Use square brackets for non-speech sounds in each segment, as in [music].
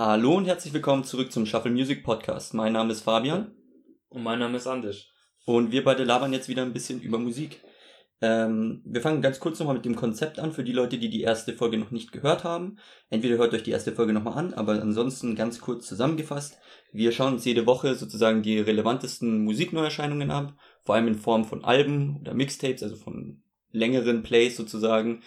Hallo und herzlich willkommen zurück zum Shuffle Music Podcast. Mein Name ist Fabian. Und mein Name ist Andisch. Und wir beide labern jetzt wieder ein bisschen über Musik. Ähm, wir fangen ganz kurz nochmal mit dem Konzept an für die Leute, die die erste Folge noch nicht gehört haben. Entweder hört euch die erste Folge nochmal an, aber ansonsten ganz kurz zusammengefasst. Wir schauen uns jede Woche sozusagen die relevantesten Musikneuerscheinungen ab, vor allem in Form von Alben oder Mixtapes, also von längeren Plays sozusagen,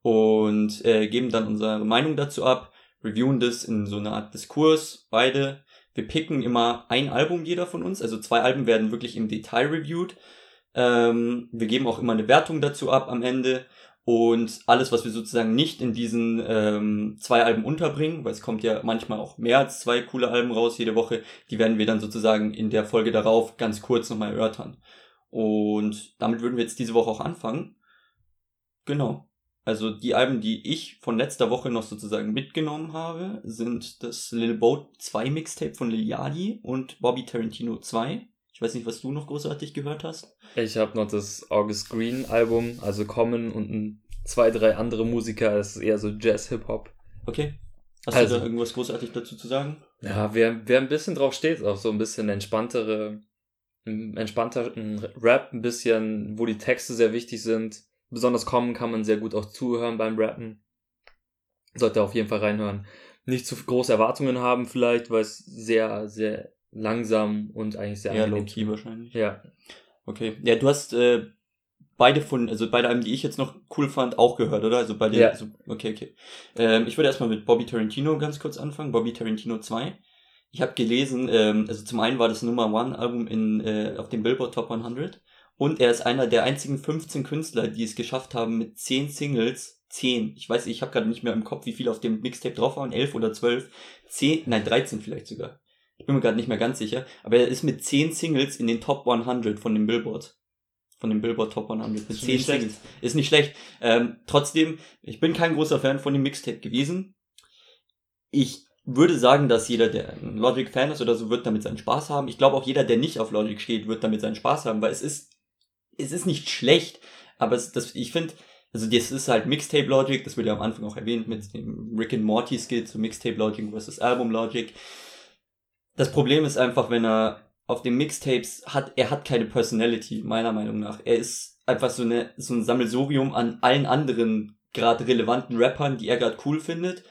und äh, geben dann unsere Meinung dazu ab, reviewen das in so einer Art Diskurs, beide. Wir picken immer ein Album jeder von uns, also zwei Alben werden wirklich im Detail reviewed. Ähm, wir geben auch immer eine Wertung dazu ab am Ende und alles, was wir sozusagen nicht in diesen ähm, zwei Alben unterbringen, weil es kommt ja manchmal auch mehr als zwei coole Alben raus jede Woche, die werden wir dann sozusagen in der Folge darauf ganz kurz nochmal erörtern. Und damit würden wir jetzt diese Woche auch anfangen. Genau. Also die Alben, die ich von letzter Woche noch sozusagen mitgenommen habe, sind das Lil Boat 2 Mixtape von Lil Yadi und Bobby Tarantino 2. Ich weiß nicht, was du noch großartig gehört hast. Ich habe noch das August Green Album, also Common und ein, zwei, drei andere Musiker. Das ist eher so Jazz-Hip-Hop. Okay. Hast Also- du da irgendwas großartig dazu zu sagen? Ja, wer, wer ein bisschen drauf steht, auf so ein bisschen entspanntere, einen entspannteren Rap, ein bisschen, wo die Texte sehr wichtig sind. Besonders Common kann man sehr gut auch zuhören beim Rappen. Sollte auf jeden Fall reinhören. Nicht zu große Erwartungen haben vielleicht, weil es sehr, sehr langsam und eigentlich sehr Ja, angenehm low-key wahrscheinlich. Ja, Okay. Ja, du hast äh, beide von, also beide Alben, die ich jetzt noch cool fand, auch gehört, oder? Also beide, Ja. also, okay, okay. Ähm, ich würde erstmal mit Bobby Tarantino ganz kurz anfangen. Bobby Tarantino 2. Ich habe gelesen, ähm, also zum einen war das Nummer One Album in, äh, auf dem Billboard Top 100 und er ist einer der einzigen 15 Künstler, die es geschafft haben mit 10 Singles, 10, ich weiß, ich habe gerade nicht mehr im Kopf, wie viele auf dem Mixtape drauf waren, 11 oder 12, 10, nein, 13 vielleicht sogar. Ich bin mir gerade nicht mehr ganz sicher, aber er ist mit 10 Singles in den Top 100 von dem Billboard. Von dem Billboard Top 100 mit Ist 10 nicht schlecht. Singles. Ist nicht schlecht. Ähm, trotzdem, ich bin kein großer Fan von dem Mixtape gewesen. Ich würde sagen, dass jeder, der ein Logic-Fan ist oder so, wird damit seinen Spaß haben. Ich glaube auch jeder, der nicht auf Logic steht, wird damit seinen Spaß haben, weil es ist, es ist nicht schlecht, aber es, das, ich finde, also das ist halt Mixtape Logic, das wird ja am Anfang auch erwähnt mit dem Rick and Morty Skill zu Mixtape Logic versus Album Logic. Das Problem ist einfach, wenn er auf den Mixtapes hat, er hat keine Personality, meiner Meinung nach. Er ist einfach so eine, so ein Sammelsurium an allen anderen gerade relevanten Rappern, die er gerade cool findet.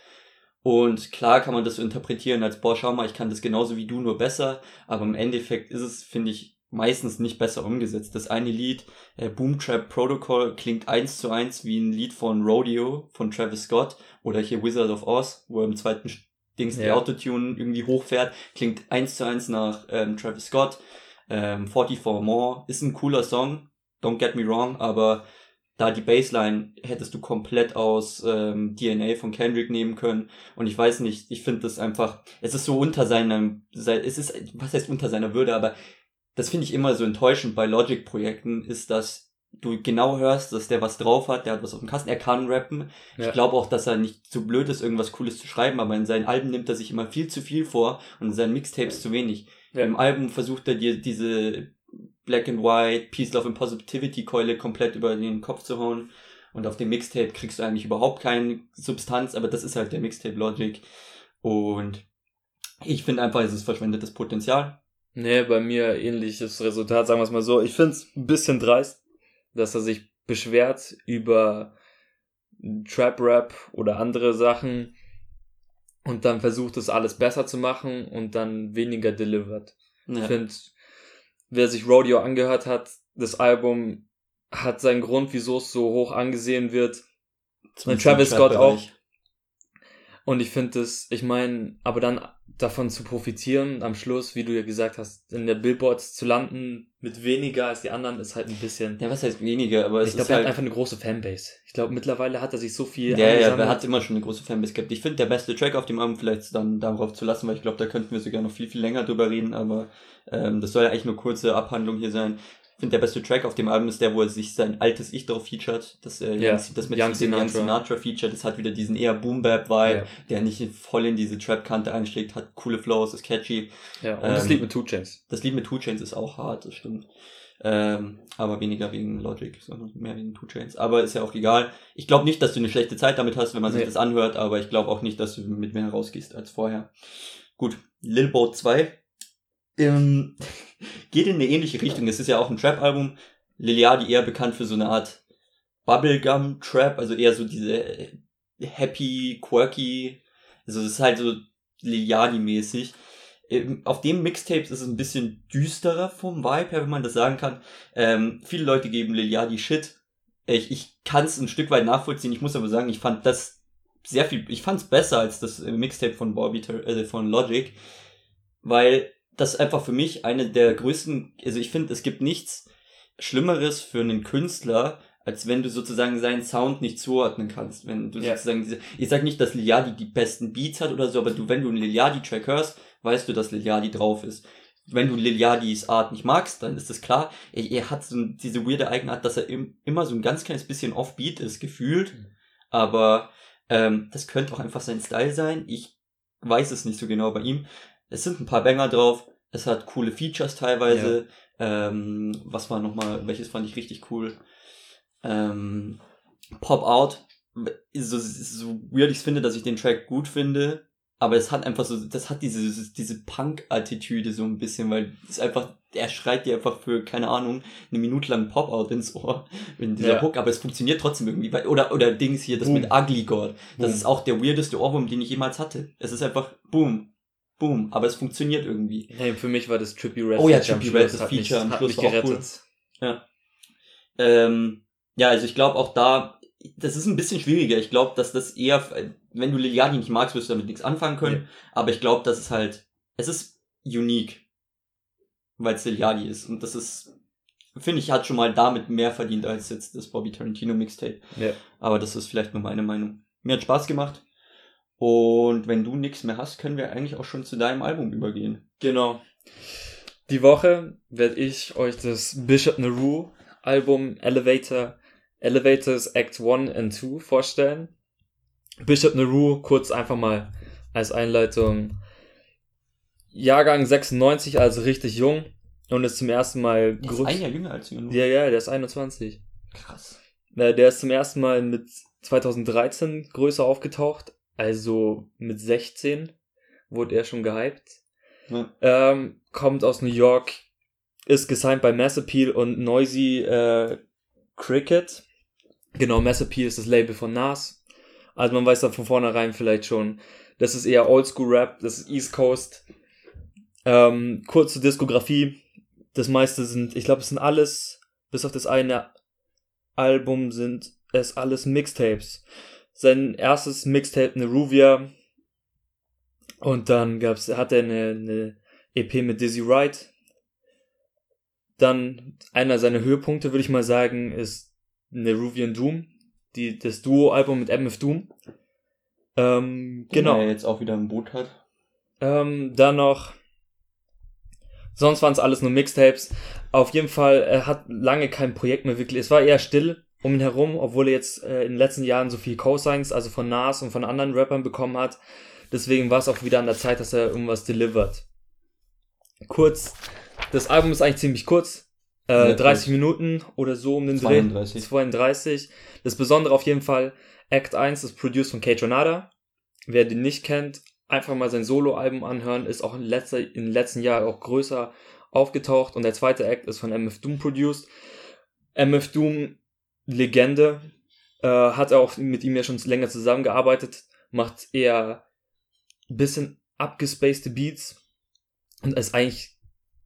Und klar kann man das so interpretieren als, boah, schau mal, ich kann das genauso wie du, nur besser. Aber im Endeffekt ist es, finde ich, meistens nicht besser umgesetzt. Das eine Lied, äh, Boom Trap Protocol, klingt eins zu eins wie ein Lied von Rodeo von Travis Scott oder hier Wizard of Oz, wo er im zweiten Dings die Ja. Autotune irgendwie hochfährt, klingt eins zu eins nach ähm, Travis Scott. Ähm, 44 More ist ein cooler Song, don't get me wrong, aber da die Bassline hättest du komplett aus ähm, DNA von Kendrick nehmen können und ich weiß nicht, ich finde das einfach, es ist so unter seinem, sei- es ist, was heißt unter seiner Würde, aber das finde ich immer so enttäuschend bei Logic-Projekten, ist, dass du genau hörst, dass der was drauf hat, der hat was auf dem Kasten, er kann rappen. Ja. Ich glaube auch, dass er nicht zu blöd ist, irgendwas Cooles zu schreiben, aber in seinen Alben nimmt er sich immer viel zu viel vor und in seinen Mixtapes zu wenig. Ja. Im Album versucht er dir diese Black and White, Peace, Love and Positivity Keule komplett über den Kopf zu hauen. Und auf dem Mixtape kriegst du eigentlich überhaupt keine Substanz, aber das ist halt der Mixtape Logic. Und ich finde einfach, es ist verschwendetes Potenzial. Nee, bei mir ähnliches Resultat, sagen wir es mal so. Ich find's ein bisschen dreist, dass er sich beschwert über Trap-Rap oder andere Sachen und dann versucht es alles besser zu machen und dann weniger delivert. Ich Ja. finde, wer sich Rodeo angehört hat, das Album hat seinen Grund, wieso es so hoch angesehen wird. Zumindest Travis Scott Trap-Bereich. Und ich finde es, ich meine, aber dann davon zu profitieren, am Schluss, wie du ja gesagt hast, in der Billboards zu landen mit weniger als die anderen, ist halt ein bisschen. Ja, was heißt weniger, aber es ich glaube, er halt... hat einfach eine große Fanbase. Ich glaube, mittlerweile hat er sich so viel. Ja, ja, er hat immer schon eine große Fanbase gehabt. Ich finde, der beste Track auf dem Album vielleicht dann darauf zu lassen, weil ich glaube, da könnten wir sogar noch viel, viel länger drüber reden, aber ähm, das soll ja eigentlich nur kurze Abhandlung hier sein. Ich finde, der beste Track auf dem Album ist der, wo er sich sein altes Ich drauf featured. Das, äh, Ja, das mit Young dem Young Sinatra. Sinatra feature. Das hat wieder diesen eher Boom-Bap-Vibe, Ja. der nicht voll in diese Trap-Kante einschlägt, hat coole Flows, ist catchy. Ja, und das Ähm, Lied mit Two Chains. Das Lied mit Two Chains ist auch hart, das stimmt. Ähm, aber weniger wegen Logic, sondern mehr wegen Two Chains. Aber ist ja auch egal. Ich glaube nicht, dass du eine schlechte Zeit damit hast, wenn man sich Nee. das anhört, aber ich glaube auch nicht, dass du mit mehr rausgehst als vorher. Gut, Lil Boat 2 ähm, geht in eine ähnliche Richtung. Es ist ja auch ein Trap-Album. Liliadi eher bekannt für so eine Art Bubblegum-Trap, also eher so diese äh, happy, quirky, also es ist halt so Liliadi-mäßig. Ähm, Auf dem Mixtapes ist es ein bisschen düsterer vom Vibe her, wenn man das sagen kann. Ähm, viele Leute geben Liliadi Shit. Ich, ich kann es ein Stück weit nachvollziehen. Ich muss aber sagen, ich fand das sehr viel, ich fand es besser als das äh, Mixtape von Bobby, äh, von Logic, weil das einfach für mich eine der größten, also ich finde, es gibt nichts Schlimmeres für einen Künstler, als wenn du sozusagen seinen Sound nicht zuordnen kannst. Wenn du Ja. sozusagen diese, ich sag nicht, dass Liliadi die besten Beats hat oder so, aber du, wenn du einen Liliadi-Track hörst, weißt du, dass Liliadi drauf ist. Wenn du Liliadis Art nicht magst, dann ist das klar. Er, er hat so diese weirde Eigenart, dass er im, immer so ein ganz kleines bisschen offbeat ist, gefühlt. Mhm. Aber ähm, das könnte auch einfach sein Style sein. Ich weiß es nicht so genau bei ihm. Es sind ein paar Banger drauf. Es hat coole Features teilweise. Ähm, was war nochmal, welches fand ich richtig cool? Ähm, Pop Out. So, so weird ich finde, dass ich den Track gut finde. Aber es hat einfach so, das hat diese, diese Punk-Attitüde so ein bisschen, weil es einfach, er schreit dir einfach für, keine Ahnung, eine Minute lang Pop-Out ins Ohr in dieser Ja. Hook, aber es funktioniert trotzdem irgendwie. weil- Oder, oder Dings hier, das Boom. mit Ugly God. Das Boom. ist auch der weirdeste Ohrwurm, den ich jemals hatte. Es ist einfach boom, boom, aber es funktioniert irgendwie. Hey, für mich war das Trippy Red Oh ja, Redd, Schluss, das Feature am Schluss war auch cool. Ähm, ja, also ich glaube auch da, das ist ein bisschen schwieriger. Ich glaube, dass das eher, wenn du Liliani nicht magst, wirst du damit nichts anfangen können. Aber ich glaube, das ist halt, es ist unique, weil es Liliani ist. Und das ist, finde ich, hat schon mal damit mehr verdient als jetzt das Bobby Tarantino Mixtape. Ja. Aber das ist vielleicht nur meine Meinung. Mir hat Spaß gemacht. Und wenn du nichts mehr hast, können wir eigentlich auch schon zu deinem Album übergehen. Genau. Die Woche werde ich euch das Bishop Naru Album Elevator, Elevators Act 1 and 2 vorstellen. Bishop Naru, kurz einfach mal als Einleitung. Jahrgang 96, also richtig jung und ist zum ersten Mal Der ist ein Jahr jünger als wir. Ja, ja, der ist 21. Krass. Der ist zum ersten Mal mit 2013 größer aufgetaucht, also mit 16 wurde er schon gehypt. Ja. Ähm, kommt aus New York, ist gesigned bei Mass Appeal und Noisy äh, Cricket. Genau, Mass Appeal ist das Label von Nas. Also man weiß da von vornherein vielleicht schon, das ist eher Oldschool Rap, das ist East Coast. Ähm, kurze Diskografie. Das meiste sind, ich glaube, es sind alles, bis auf das eine Album sind es alles Mixtapes. Sein erstes Mixtape Neruvia. Und dann gab's, hat er eine, eine EP mit Dizzy Wright. Dann einer seiner Höhepunkte, würde ich mal sagen, ist Neruvian Doom. Die, das Duo-Album mit MF Doom. Ähm, genau. Der jetzt auch wieder ein Boot hat. Ähm, dann noch. Sonst waren es alles nur Mixtapes. Auf jeden Fall, er hat lange kein Projekt mehr wirklich. Es war eher still um ihn herum, obwohl er jetzt äh, in den letzten Jahren so viel Co-Signs, also von Nas und von anderen Rappern bekommen hat. Deswegen war es auch wieder an der Zeit, dass er irgendwas delivert. Kurz, das Album ist eigentlich ziemlich kurz. Äh, Sehr 30 kurz. Minuten oder so um den 32. Dreh. 32. Das Besondere auf jeden Fall, Act 1 ist produced von Kate Renata. Wer den nicht kennt, einfach mal sein Soloalbum anhören, ist auch in, letzter, in den letzten Jahren auch größer aufgetaucht und der zweite Act ist von MF Doom produced. MF Doom, Legende, äh, hat auch mit ihm ja schon länger zusammengearbeitet, macht eher ein bisschen abgespacede Beats und ist eigentlich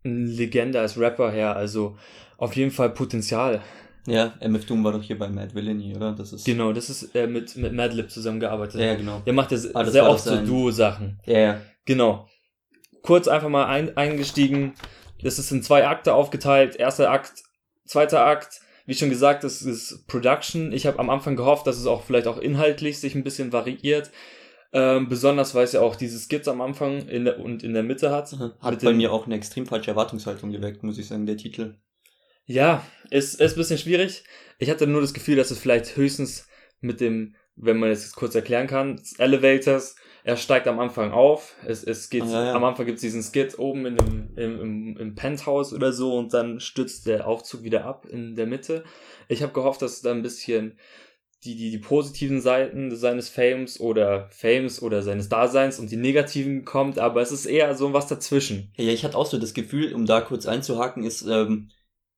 eine Legende als Rapper her, also auf jeden Fall Potenzial. Ja, MF Doom war doch hier bei Mad Villainy, oder? Das ist. Genau, das ist äh, mit, mit Madlib zusammengearbeitet. Ja, genau. Der macht ja Ah, sehr oft so Duo-Sachen. Ja, ja. Genau. Kurz einfach mal ein, eingestiegen. Das ist in zwei Akte aufgeteilt. Erster Akt, zweiter Akt. Wie schon gesagt, das ist Production. Ich habe am Anfang gehofft, dass es auch vielleicht auch inhaltlich sich ein bisschen variiert. Ähm, besonders, weil es ja auch diese Skits am Anfang in der, und in der Mitte hat. Hat Mit bei mir auch eine extrem falsche Erwartungshaltung geweckt, muss ich sagen, der Titel. Ja, ist, ist ein bisschen schwierig. Ich hatte nur das Gefühl, dass es vielleicht höchstens mit dem, wenn man es jetzt kurz erklären kann, Elevators, er steigt am Anfang auf. Es, es geht, Ah, ja, ja. am Anfang gibt's diesen Skit oben in dem, im, im, im Penthouse oder so und dann stützt der Aufzug wieder ab in der Mitte. Ich habe gehofft, dass da ein bisschen die, die, die positiven Seiten seines Fames oder Fames oder seines Daseins und die negativen kommt, aber es ist eher so was dazwischen. Ja, ich hatte auch so das Gefühl, um da kurz einzuhaken, ist, ähm,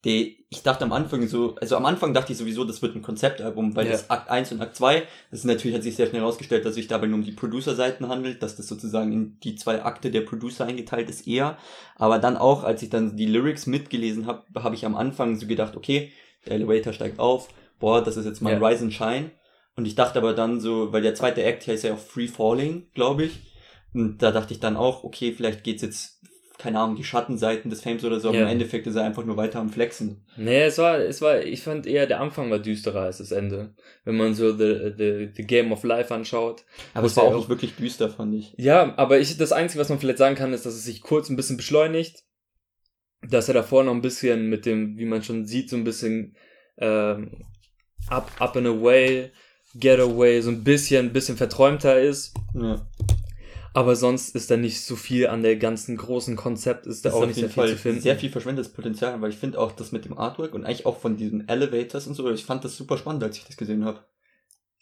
die, ich dachte am Anfang so, also am Anfang dachte ich sowieso, das wird ein Konzeptalbum, weil Ja. das Akt 1 und Akt 2, das ist natürlich hat sich sehr schnell herausgestellt, dass sich dabei nur um die Producer-Seiten handelt, dass das sozusagen in die zwei Akte der Producer eingeteilt ist eher. Aber dann auch, als ich dann die Lyrics mitgelesen habe, habe ich am Anfang so gedacht, okay, der Elevator steigt auf, boah, das ist jetzt mal Ja. Rise and Shine. Und ich dachte aber dann so, weil der zweite Act heißt ja auch Free Falling, glaube ich. Und da dachte ich dann auch, okay, vielleicht geht's jetzt, keine Ahnung, die Schattenseiten des Fames oder so, aber Ja. im Endeffekt ist er einfach nur weiter am Flexen. Nee, es war, es war, ich fand eher der Anfang war düsterer als das Ende. Wenn man so The, the, the Game of Life anschaut. Aber es war auch nicht wirklich düster, fand ich. Ja, aber ich, das Einzige, was man vielleicht sagen kann, ist, dass es sich kurz ein bisschen beschleunigt. Dass er davor noch ein bisschen mit dem, wie man schon sieht, so ein bisschen ähm, up, up and away, get away, so ein bisschen, ein bisschen verträumter ist. Ja. Aber sonst ist da nicht so viel an der ganzen großen Konzept, ist da Das ist auch auf nicht sehr viel Fall zu finden. sehr viel verschwendetes Potenzial, weil ich finde auch das mit dem Artwork und eigentlich auch von diesen Elevators und so, ich fand das super spannend, als ich das gesehen habe.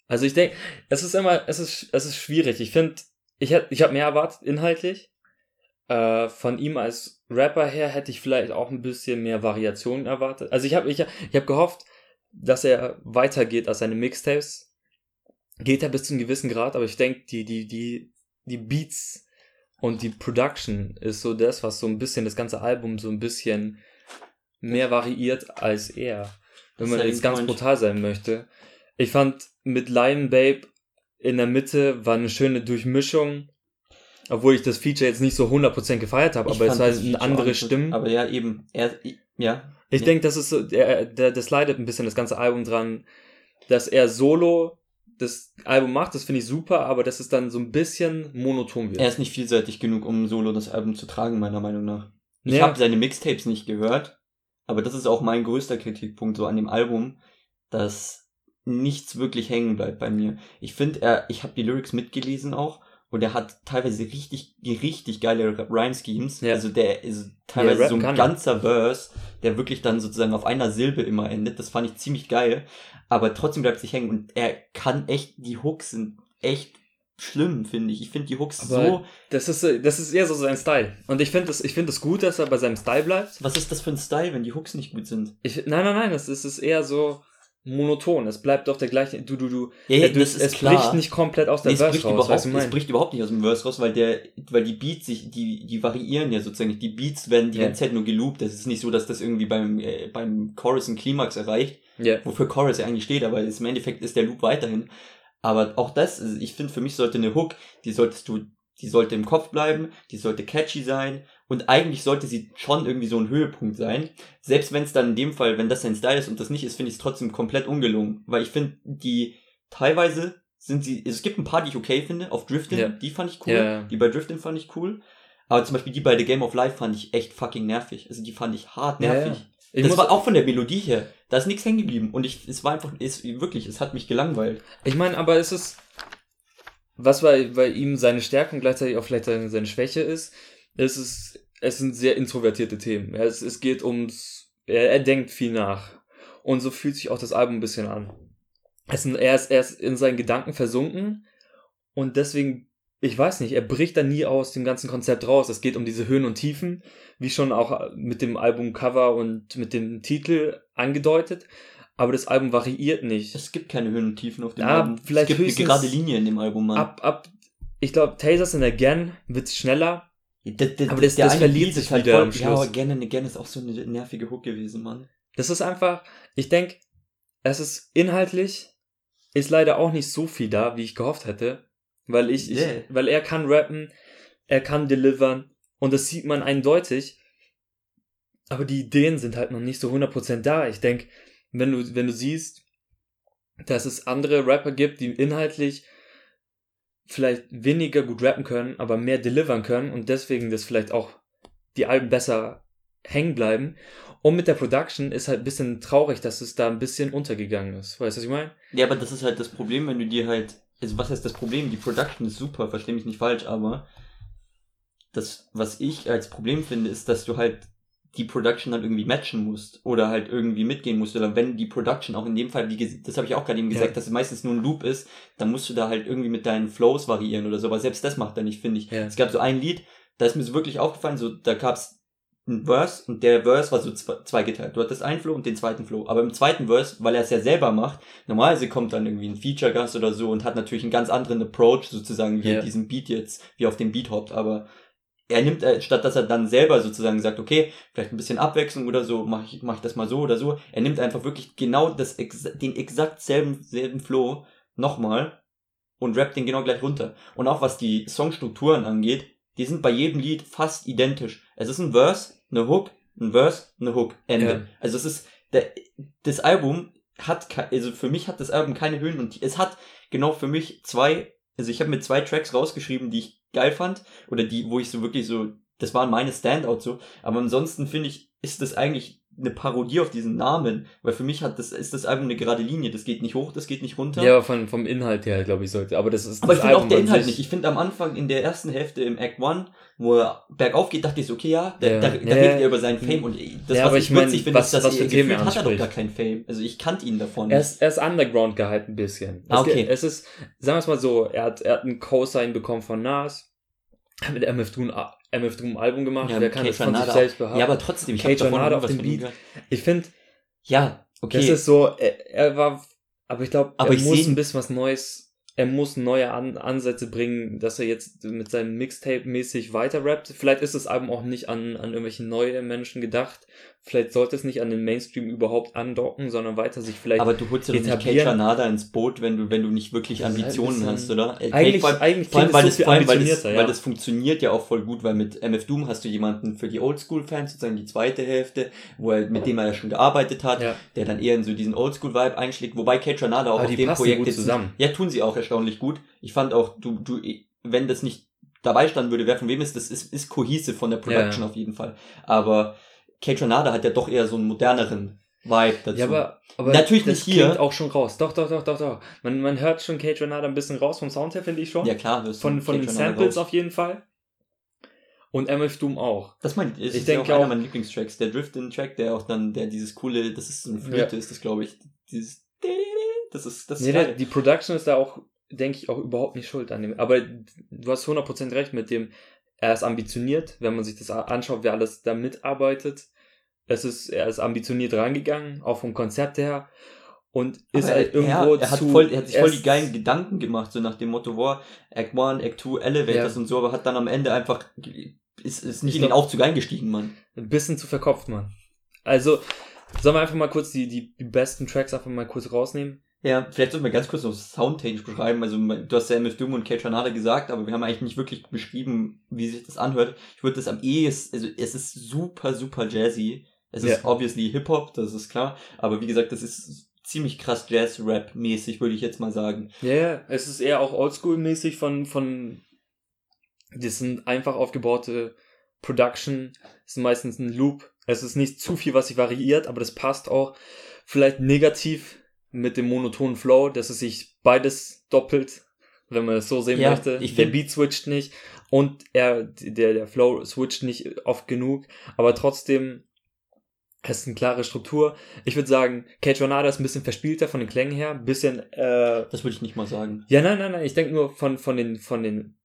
Also ich denke, es ist immer, es ist, es ist schwierig. Ich finde, ich hätte, ich habe mehr erwartet inhaltlich. Äh, von ihm als Rapper her hätte ich vielleicht auch ein bisschen mehr Variationen erwartet. Also ich habe, ich, ich habe gehofft, dass er weitergeht als seine Mixtapes. Geht er bis zu einem gewissen Grad, aber ich denke, die, die, die, die Beats und die Production ist so das, was so ein bisschen das ganze Album so ein bisschen mehr variiert als er. Wenn man jetzt ganz brutal sein möchte. Ich fand mit Lion Babe in der Mitte war eine schöne Durchmischung. Obwohl ich das Feature jetzt nicht so 100% gefeiert habe, aber es war eine andere Stimme. Aber ja, eben, er, ja. Ich Ja. denke, das ist so, der, der, das leidet ein bisschen das ganze Album dran, dass er solo das Album macht, das finde ich super, aber dass es dann so ein bisschen monoton wird. Er ist nicht vielseitig genug, um solo das Album zu tragen, meiner Meinung nach. Ich Ja. habe seine Mixtapes nicht gehört, aber das ist auch mein größter Kritikpunkt so an dem Album, dass nichts wirklich hängen bleibt bei mir. Ich finde, er, ich habe die Lyrics mitgelesen auch und er hat teilweise richtig, richtig geile Rhyme Schemes. Ja. Also der ist teilweise rappen so ein er. ganzer Verse, der wirklich dann sozusagen auf einer Silbe immer endet. Das fand ich ziemlich geil. Aber trotzdem bleibt sich hängen und er kann echt, die Hooks sind echt schlimm, finde ich. Ich finde die Hooks Aber so. Das ist, das ist eher so sein Style. Und ich finde es ich find es gut, dass er bei seinem Style bleibt. Was ist das für ein Style, wenn die Hooks nicht gut sind? Ich, nein, nein, nein, das ist, es ist eher so monoton. Es bleibt auf der gleichen, du, du, du, Ja, du es bricht nicht komplett aus der Nee, Verse bricht raus, überhaupt, weißt du, es bricht überhaupt nicht aus dem Verse raus, weil der, weil die Beats sich, die, die variieren ja sozusagen. Die Beats werden die Ja. ganze Zeit nur geloopt. Das ist nicht so, dass das irgendwie beim, äh, beim Chorus einen Klimax erreicht, Ja. wofür Chorus ja eigentlich steht, aber im Endeffekt ist der Loop weiterhin. Aber auch das, also ich finde, für mich sollte eine Hook, die solltest du, die sollte im Kopf bleiben, die sollte catchy sein und eigentlich sollte sie schon irgendwie so ein Höhepunkt sein. Selbst wenn es dann in dem Fall, wenn das sein Style ist und das nicht ist, finde ich es trotzdem komplett ungelungen, weil ich finde, die teilweise sind sie, es gibt ein paar, die ich okay finde, auf Driftin, Ja. die fand ich cool, Ja, die bei Driftin fand ich cool, aber zum Beispiel die bei The Game of Life fand ich echt fucking nervig, also die fand ich hart nervig. ja. Das war auch von der Melodie her. Da ist nichts hängen geblieben. Und ich, es war einfach, es, wirklich, es hat mich gelangweilt. Ich meine, aber es ist, was bei, bei ihm seine Stärke und gleichzeitig auch vielleicht seine, seine Schwäche ist, es ist, es sind sehr introvertierte Themen. Es, es geht ums, er, er denkt viel nach. Und so fühlt sich auch das Album ein bisschen an. Es sind, er, ist, er ist in seinen Gedanken versunken und deswegen, ich weiß nicht, er bricht da nie aus dem ganzen Konzept raus. Es geht um diese Höhen und Tiefen, wie schon auch mit dem Albumcover und mit dem Titel angedeutet. Aber das Album variiert nicht. Es gibt keine Höhen und Tiefen auf dem Ja, Album. vielleicht es gibt eine gerade Linie in dem Album, Mann. ab, ab, ich glaube, Tasers in Again wird schneller. Das, das, Aber das- der das verliert sich ist halt wieder voll, am Ja, Schluss. aber Again and Again ist auch so eine nervige Hook gewesen, Mann. Das ist einfach, ich denke, es ist inhaltlich, ist leider auch nicht so viel da, wie ich gehofft hätte. Weil ich, Yeah. ich weil er kann rappen, er kann delivern und das sieht man eindeutig. Aber die Ideen sind halt noch nicht so 100% da. Ich denke, wenn du, wenn du siehst, dass es andere Rapper gibt, die inhaltlich vielleicht weniger gut rappen können, aber mehr delivern können und deswegen das vielleicht auch die Alben besser hängen bleiben. Und mit der Production ist halt ein bisschen traurig, dass es da ein bisschen untergegangen ist. Weißt du, was ich meine? Ja, aber das ist halt das Problem, wenn du dir halt also was heißt das Problem? Die Production ist super, verstehe mich nicht falsch, aber das, was ich als Problem finde, ist, dass du halt die Production dann irgendwie matchen musst oder halt irgendwie mitgehen musst oder wenn die Production auch in dem Fall, wie das habe ich auch gerade eben gesagt, ja. dass es meistens nur ein Loop ist, dann musst du da halt irgendwie mit deinen Flows variieren oder so, aber selbst das macht er nicht, finde ich. Ja. Es gab so ein Lied, da ist mir so wirklich aufgefallen, so da gab's ein Verse und der Verse war so zweigeteilt. Du hattest einen Flow und den zweiten Flow. Aber im zweiten Verse, weil er es ja selber macht, normalerweise kommt dann irgendwie ein Feature-Gast oder so und hat natürlich einen ganz anderen Approach sozusagen, wie yeah. diesen Beat jetzt, wie auf dem Beat hoppt. Aber er nimmt, äh, statt dass er dann selber sozusagen sagt, okay, vielleicht ein bisschen Abwechslung oder so, mach ich, mach ich das mal so oder so. Er nimmt einfach wirklich genau das, den exakt selben, selben Flow nochmal und rappt den genau gleich runter. Und auch was die Songstrukturen angeht, die sind bei jedem Lied fast identisch. Es ist ein Verse, eine Hook, ein Verse, eine Hook, Ende. Ja. Also es ist, der, das Album hat, also für mich hat das Album keine Höhen und es hat genau für mich zwei, also ich habe mir zwei Tracks rausgeschrieben, die ich geil fand oder die, wo ich so wirklich so, das waren meine Standouts so, aber ansonsten finde ich, ist das eigentlich eine Parodie auf diesen Namen, weil für mich hat das ist das Album eine gerade Linie, das geht nicht hoch, das geht nicht runter. Ja, von, vom Inhalt her, glaube ich, sollte, aber das ist Aber das ich finde auch der Inhalt nicht. Ich finde am Anfang in der ersten Hälfte im Act One, wo er bergauf geht, dachte ich so, okay, ja, da, ja. da, da ja, redet er über seinen Fame und das, ja, was ich, ich witzig finde, ist, dass was er gefühlt hat er doch gar keinen Fame. Also ich kannte ihn davon. Er ist, er ist underground gehalten ein bisschen. Ah, okay. Es, es ist, sagen wir es mal so, er hat, er hat einen Co-Sign bekommen von Nas, mit MF Doom, MF Doom Album gemacht, ja, wer kann Kate das von sich selbst behaupten? Ja, aber trotzdem, ich Kate Renata auf dem Beat. Ich finde, ja, okay. Das ist so, er, er war, aber ich glaube, er ich muss ein bisschen was Neues er muss neue An Ansätze bringen, dass er jetzt mit seinem Mixtape mäßig weiter rappt. Vielleicht ist das Album auch nicht an, an irgendwelchen neuen Menschen gedacht. Vielleicht sollte es nicht an den Mainstream überhaupt andocken, sondern weiter sich vielleicht Aber du holst ja nicht Kate Nada ins Boot, wenn du, wenn du nicht wirklich Ambitionen hast, oder? Eigentlich, vor eigentlich vor allem, weil, das, vor allem weil, das, ja. weil das funktioniert ja auch voll gut, weil mit MF Doom hast du jemanden für die Oldschool-Fans, sozusagen die zweite Hälfte, wo er, mit dem er ja schon gearbeitet hat, ja. der dann eher in so diesen Oldschool-Vibe einschlägt, wobei Kate Nada auch Aber auf dem Projekt jetzt zusammen. Ja, tun sie auch erstaunlich gut. Ich fand auch, du, du, wenn das nicht dabei standen würde, wer von wem ist, das ist, ist cohesive von der Production ja. auf jeden Fall. Aber Kate Renata hat ja doch eher so einen moderneren Vibe dazu. Ja, aber, aber natürlich das nicht hier. auch schon raus. Doch, doch, doch, doch, doch. Man, man hört schon Kate Renata ein bisschen raus vom Sound her, finde ich schon. Ja, klar. Von, von den Samples raus. auf jeden Fall. Und MF Doom auch. Das mein, ich, ich denke auch einer meiner Lieblingstracks. Der Drift-In-Track, der auch dann, der dieses coole, das ist so eine Flöte, ja. ist das, glaube ich. Dieses, das ist, das ist nee, geil. Die Production ist da auch, denke ich, auch überhaupt nicht schuld an dem. Aber du hast 100% recht mit dem, er ist ambitioniert, wenn man sich das anschaut, wer alles da mitarbeitet. Es ist, er ist ambitioniert rangegangen, auch vom Konzept her. Und ist Aber halt irgendwo er, er hat voll, er hat sich voll die geilen Gedanken gemacht, so nach dem Motto, wow, Act 1, Act 2, Elevators ja. und so, aber hat dann am Ende einfach, ist, ist nicht ich in den Aufzug eingestiegen, Mann. Ein bisschen zu verkopft, Mann. Also, sollen wir einfach mal kurz die, die, die besten Tracks einfach mal kurz rausnehmen? Ja, vielleicht sollten wir ganz kurz noch Soundtechnisch beschreiben. Also du hast ja MF Doom und Kate Ranada gesagt, aber wir haben eigentlich nicht wirklich beschrieben, wie sich das anhört. Ich würde das am ehesten, also es ist super, super jazzy. Es ja. ist obviously Hip-Hop, das ist klar. Aber wie gesagt, das ist ziemlich krass Jazz-Rap-mäßig, würde ich jetzt mal sagen. Ja, yeah, es ist eher auch Oldschool-mäßig von, von, das sind einfach aufgebaute Production, es ist meistens ein Loop. Es ist nicht zu viel, was sich variiert, aber das passt auch vielleicht negativ mit dem monotonen Flow, dass es sich beides doppelt, wenn man es so sehen ja, möchte. der Beat switcht nicht und er, der, der Flow switcht nicht oft genug, aber trotzdem es ist eine klare Struktur. Ich würde sagen, Cage Renata ist ein bisschen verspielter von den Klängen her, ein bisschen. Äh, das würde ich nicht mal sagen. Ja, nein, nein, nein. Ich denke nur von von den von den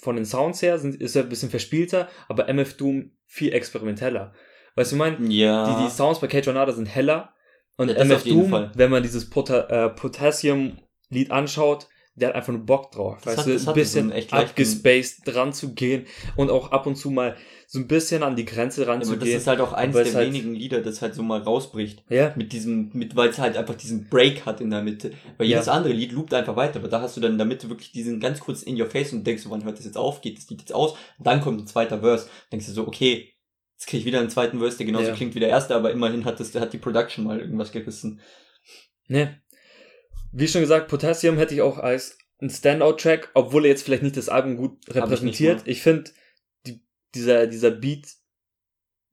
von den Sounds her sind, ist er ein bisschen verspielter, aber MF Doom viel experimenteller. Weißt du, ich meine, ja. die, die Sounds bei Cage Renata sind heller, und ja, MF Doom, Fall. wenn man dieses Pota äh, Potassium-Lied anschaut, der hat einfach nur Bock drauf. Das weißt hat, du, ein bisschen so abgespaced dran zu gehen und auch ab und zu mal so ein bisschen an die Grenze ranzugehen. Ja, das ist halt auch eins der halt wenigen Lieder, das halt so mal rausbricht. Ja. Mit diesem, mit, weil es halt einfach diesen Break hat in der Mitte. Weil jedes ja. andere Lied loopt einfach weiter, aber da hast du dann in der Mitte wirklich diesen ganz kurz in your face und denkst, wann hört das jetzt auf, geht das Lied jetzt aus, und dann kommt ein zweiter Verse, denkst du so, okay, Jetzt kriege ich wieder einen zweiten Verse, der genauso ja. klingt wie der erste, aber immerhin hat das, hat die Production mal irgendwas gerissen. Ne. Wie schon gesagt, Potassium hätte ich auch als ein Standout-Track, obwohl er jetzt vielleicht nicht das Album gut repräsentiert. Ich, ich finde, die, dieser, dieser Beat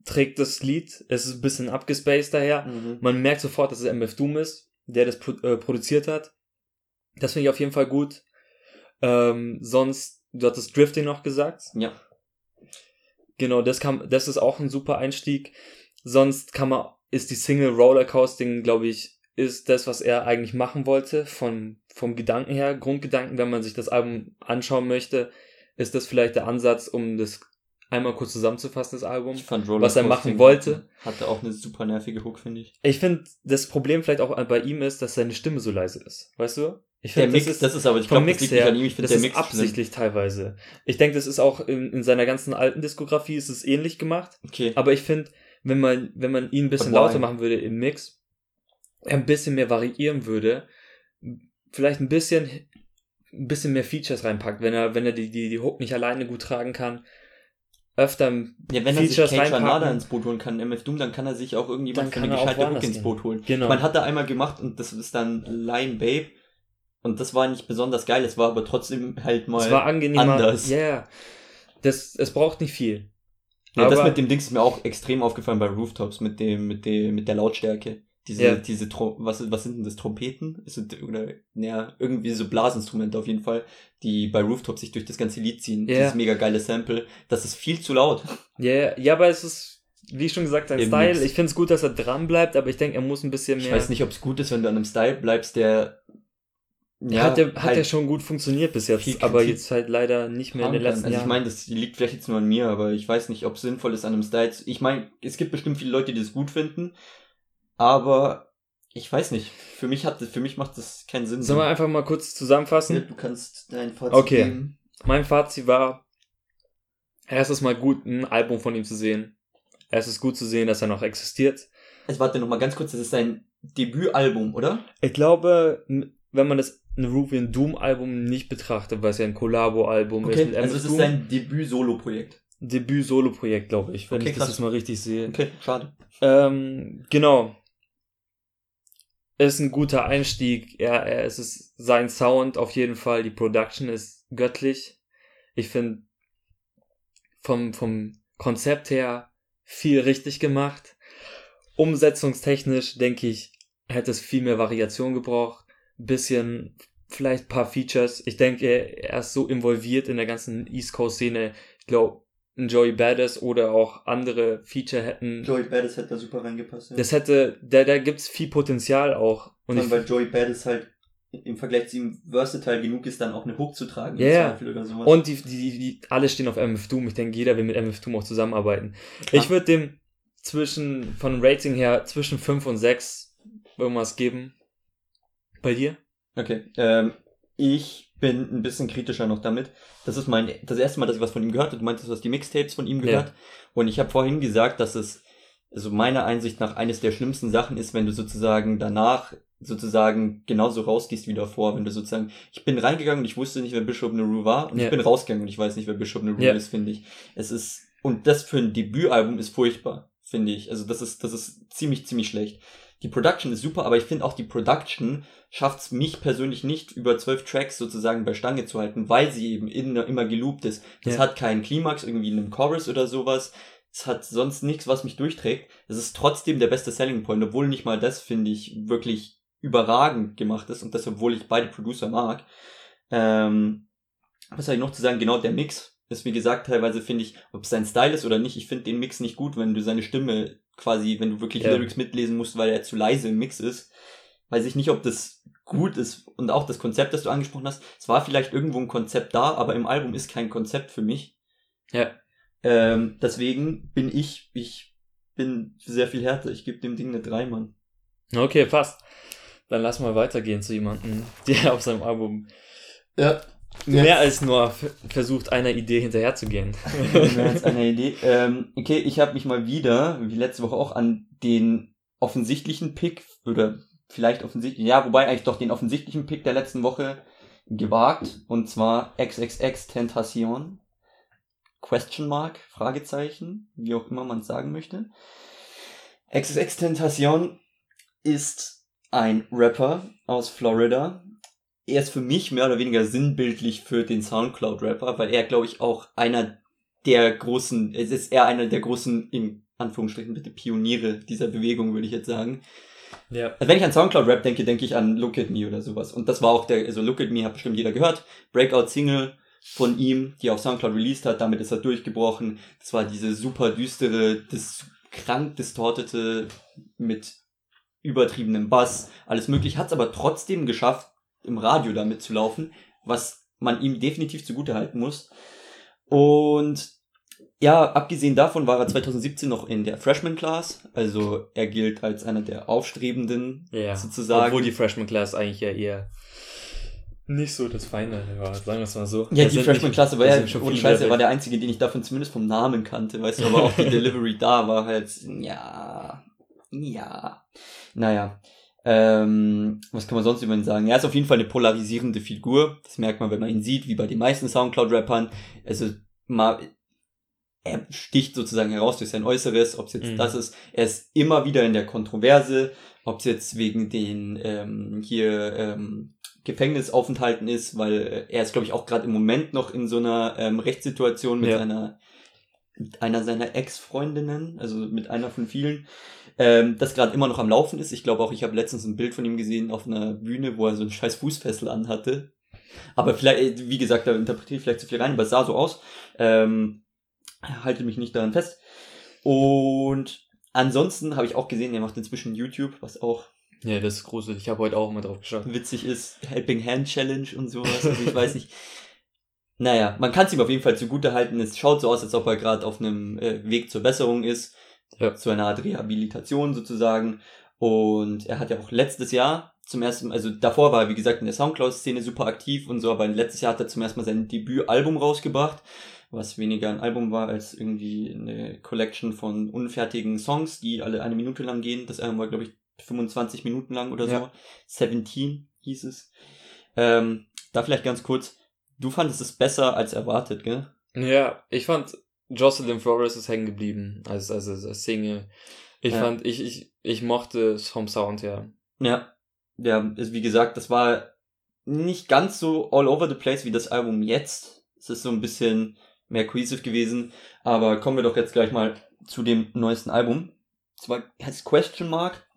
trägt das Lied. Es ist ein bisschen abgespaced daher. Mhm. Man merkt sofort, dass es MF Doom ist, der das pro, äh, produziert hat. Das finde ich auf jeden Fall gut. Ähm, sonst, du hattest Drifting noch gesagt. Ja. Genau, das kann, das ist auch ein super Einstieg. Sonst kann man, ist die Single Rollercoasting, glaube ich, ist das, was er eigentlich machen wollte, von, vom Gedanken her, Grundgedanken, wenn man sich das Album anschauen möchte, ist das vielleicht der Ansatz, um das einmal kurz zusammenzufassen, das Album, Ich fand was er machen wollte. Hatte auch eine super nervige Hook, finde ich. Ich finde, das Problem vielleicht auch bei ihm ist, dass seine Stimme so leise ist. Weißt du? Ich Der finde, Mix, das ist, das ist aber, ich glaube, das nicht her, an ihm. Ich finde, das der ist Mix schlimm. absichtlich teilweise. Ich denke, das ist auch in, in seiner ganzen alten Diskografie ist es ähnlich gemacht. Okay. Aber ich finde, wenn man, wenn man ihn ein bisschen lauter machen würde im Mix, ein bisschen mehr variieren würde, vielleicht ein bisschen, ein bisschen mehr Features reinpackt, wenn er, wenn er die, die, die Hook nicht alleine gut tragen kann, öfter Ja, wenn er sich Features Cage Ranada ins Boot holen kann, MF Doom, dann kann er sich auch irgendjemand für eine gescheite Hook ins. Boot holen. Genau. Man hat da einmal gemacht und das ist dann Lion Babe. Und das war nicht besonders geil, es war aber trotzdem halt mal. es war angenehmer. anders. Ja, yeah. das, es braucht nicht viel. ja, das aber- mit dem Dings ist mir auch extrem aufgefallen bei Rooftops, mit dem, mit dem, mit der Lautstärke. Diese, Ja. diese, Tro was, was sind denn das, Trompeten? Ist es, oder, ja, irgendwie so Blasinstrumente auf jeden Fall, die bei Rooftops sich durch das ganze Lied ziehen. Ja. Dieses mega geile Sample. Das ist viel zu laut. Ja, yeah. ja, aber es ist, wie schon gesagt, sein Im Style. Ich finde es gut, dass er dran bleibt, aber ich denke, er muss ein bisschen mehr. Ich weiß nicht, ob es gut ist, wenn du an einem Style bleibst, der. Ja, hat der, hat halt der schon gut funktioniert bis jetzt, aber jetzt halt leider nicht mehr in den letzten Also ich meine, das liegt vielleicht jetzt nur an mir, aber ich weiß nicht, ob es sinnvoll ist an einem Style. zu- Ich meine, es gibt bestimmt viele Leute, die das gut finden, aber ich weiß nicht. Für mich hat für mich macht das keinen Sinn. Sollen wir einfach mal kurz Ja, zusammenfassen? du kannst dein Fazit Okay. geben. Mein Fazit war, erstes Mal gut, ein Album von ihm zu sehen. Es ist gut zu sehen, dass er noch existiert. Also warte noch mal ganz kurz, das ist sein Debütalbum, oder? Ich glaube, wenn man das Neruvian Doom Album nicht betrachtet, weil es ja ein Collabo-Album ist mit also es ist sein Debüt-Solo-Projekt. Debüt-Solo-Projekt, glaube ich, wenn Okay, ich das krass. jetzt mal richtig sehe. Okay, schade. Ähm, genau. Ist ein guter Einstieg. Er, er, es ist sein Sound auf jeden Fall. Die Production ist göttlich. Ich finde vom, vom Konzept her viel richtig gemacht. Umsetzungstechnisch denke ich, hätte es viel mehr Variation gebraucht. Bisschen, vielleicht ein paar Features. Ich denke, er ist so involviert in der ganzen East Coast Szene. Ich glaube, ein Joey Badass oder auch andere Feature hätten Joey Badass hätte da super reingepasst. Ja. das hätte, da, da gibt's viel Potenzial auch. Und allem, weil Joey Badass halt im Vergleich zu ihm versatile genug ist, dann auch eine Hook zu tragen. Ja, sowas. und die, die, die, alle stehen auf MF Doom. Ich denke, jeder will mit MF Doom auch zusammenarbeiten. Klar. Ich würde dem zwischen, von Rating her, zwischen 5 und 6 irgendwas geben. Bei dir? Okay, ähm, ich bin ein bisschen kritischer noch damit. Das ist mein das erste Mal, dass ich was von ihm gehört habe. Du meintest, du hast die Mixtapes von ihm gehört. Und ich habe vorhin gesagt, dass es also meiner Einsicht nach eines der schlimmsten Sachen ist, wenn du sozusagen danach sozusagen genauso rausgehst wie davor, wenn du sozusagen ich bin reingegangen und ich wusste nicht, wer Bishop Nehru war und Ja. ich bin rausgegangen und ich weiß nicht, wer Bishop Nehru Ja. ist, finde ich. Es ist und das für ein Debütalbum ist furchtbar, finde ich. Also das ist das ist ziemlich ziemlich schlecht. Die Production ist super, aber ich finde auch die Production schafft es mich persönlich nicht, über zwölf Tracks sozusagen bei Stange zu halten, weil sie eben in, immer geloopt ist. Das Ja. hat keinen Klimax irgendwie in einem Chorus oder sowas. Es hat sonst nichts, was mich durchträgt. Es ist trotzdem der beste Selling Point, obwohl nicht mal das, finde ich, wirklich überragend gemacht ist und das, obwohl ich beide Producer mag. Ähm, was habe ich noch zu sagen? Genau, der Mix ist, wie gesagt, teilweise finde ich, ob es sein Style ist oder nicht, ich finde den Mix nicht gut, wenn du seine Stimme quasi, wenn du wirklich Ja. Lyrics mitlesen musst, weil er zu leise im Mix ist. Weiß ich nicht, ob das gut ist und auch das Konzept, das du angesprochen hast. Es war vielleicht irgendwo ein Konzept da, aber im Album ist kein Konzept für mich. Ja. Ähm, deswegen bin ich, ich bin sehr viel härter. Ich gebe dem Ding eine 3, Mann. Okay, passt. Dann lass mal weitergehen zu jemandem, [laughs] der auf seinem Album Ja. Mehr als nur versucht, einer Idee hinterherzugehen. [laughs] Mehr als eine [laughs] Idee. Ähm, okay, ich habe mich mal wieder, wie letzte Woche auch, an den offensichtlichen Pick oder vielleicht offensichtlich, ja, wobei eigentlich doch den offensichtlichen Pick der letzten Woche gewagt und zwar XXX Tentation. Question Mark, Fragezeichen, wie auch immer man es sagen möchte. XXX Tentation ist ein Rapper aus Florida. Er ist für mich mehr oder weniger sinnbildlich für den Soundcloud-Rapper, weil er, glaube ich, auch einer der großen, es ist eher einer der großen, in Anführungsstrichen bitte, Pioniere dieser Bewegung, würde ich jetzt sagen. Ja. Also wenn ich an Soundcloud-Rap denke, denke ich an Look at Me oder sowas. Und das war auch der, also Look at Me hat bestimmt jeder gehört. Breakout-Single von ihm, die er auf Soundcloud released hat, damit ist er durchgebrochen. Das war diese super düstere, das krank distortete mit übertriebenem Bass, alles möglich, hat es aber trotzdem geschafft, im Radio damit zu laufen, was man ihm definitiv zugute halten muss. Und ja, abgesehen davon war er 2017 noch in der Freshman Class, also er gilt als einer der Aufstrebenden ja, sozusagen. Obwohl die Freshman Class eigentlich ja eher nicht so das Feine war, sagen wir es mal so. Ja, die Freshman Class war ja, ohne Scheiße, er war der einzige, den ich davon zumindest vom Namen kannte, weißt du, aber auch die [laughs] Delivery da war halt, ja, ja, naja. Ähm, was kann man sonst über ihn sagen? Er ist auf jeden Fall eine polarisierende Figur. Das merkt man, wenn man ihn sieht, wie bei den meisten Soundcloud-Rappern. Also mal, er sticht sozusagen heraus durch sein Äußeres, ob es jetzt mhm. das ist. Er ist immer wieder in der Kontroverse, ob es jetzt wegen den ähm, hier ähm, Gefängnisaufenthalten ist, weil er ist, glaube ich, auch gerade im Moment noch in so einer ähm, Rechtssituation mit ja. seiner mit einer seiner Ex-Freundinnen, also mit einer von vielen, ähm, das gerade immer noch am Laufen ist. Ich glaube auch, ich habe letztens ein Bild von ihm gesehen auf einer Bühne, wo er so ein scheiß Fußfessel anhatte. Aber vielleicht, wie gesagt, da interpretiere ich vielleicht zu viel rein, aber es sah so aus. Ähm, halte mich nicht daran fest. Und ansonsten habe ich auch gesehen, er macht inzwischen YouTube, was auch ja, das ist gruselig. Ich habe heute auch mal drauf geschaut. Witzig ist, Helping Hand Challenge und sowas. Also ich weiß nicht. Naja, man kann es ihm auf jeden Fall zugute halten. Es schaut so aus, als ob er gerade auf einem äh, Weg zur Besserung ist. Ja. Zu einer Art Rehabilitation sozusagen. Und er hat ja auch letztes Jahr zum ersten Mal, also davor war er, wie gesagt, in der Soundcloud-Szene super aktiv und so, aber letztes Jahr hat er zum ersten Mal sein Debütalbum rausgebracht, was weniger ein Album war als irgendwie eine Collection von unfertigen Songs, die alle eine Minute lang gehen. Das Album war, glaube ich, 25 Minuten lang oder ja. so. 17 hieß es. Ähm, da vielleicht ganz kurz, du fandest es besser als erwartet, gell? Ja, ich fand Jocelyn Flores ist hängen geblieben als, als, als Single. Ich ja. fand, ich, ich, ich mochte es vom Sound her. Ja. Ja, ist, wie gesagt, das war nicht ganz so all over the place wie das Album jetzt. Es ist so ein bisschen mehr cohesive gewesen. Aber kommen wir doch jetzt gleich mal zu dem neuesten Album. Zwar heißt Question Mark.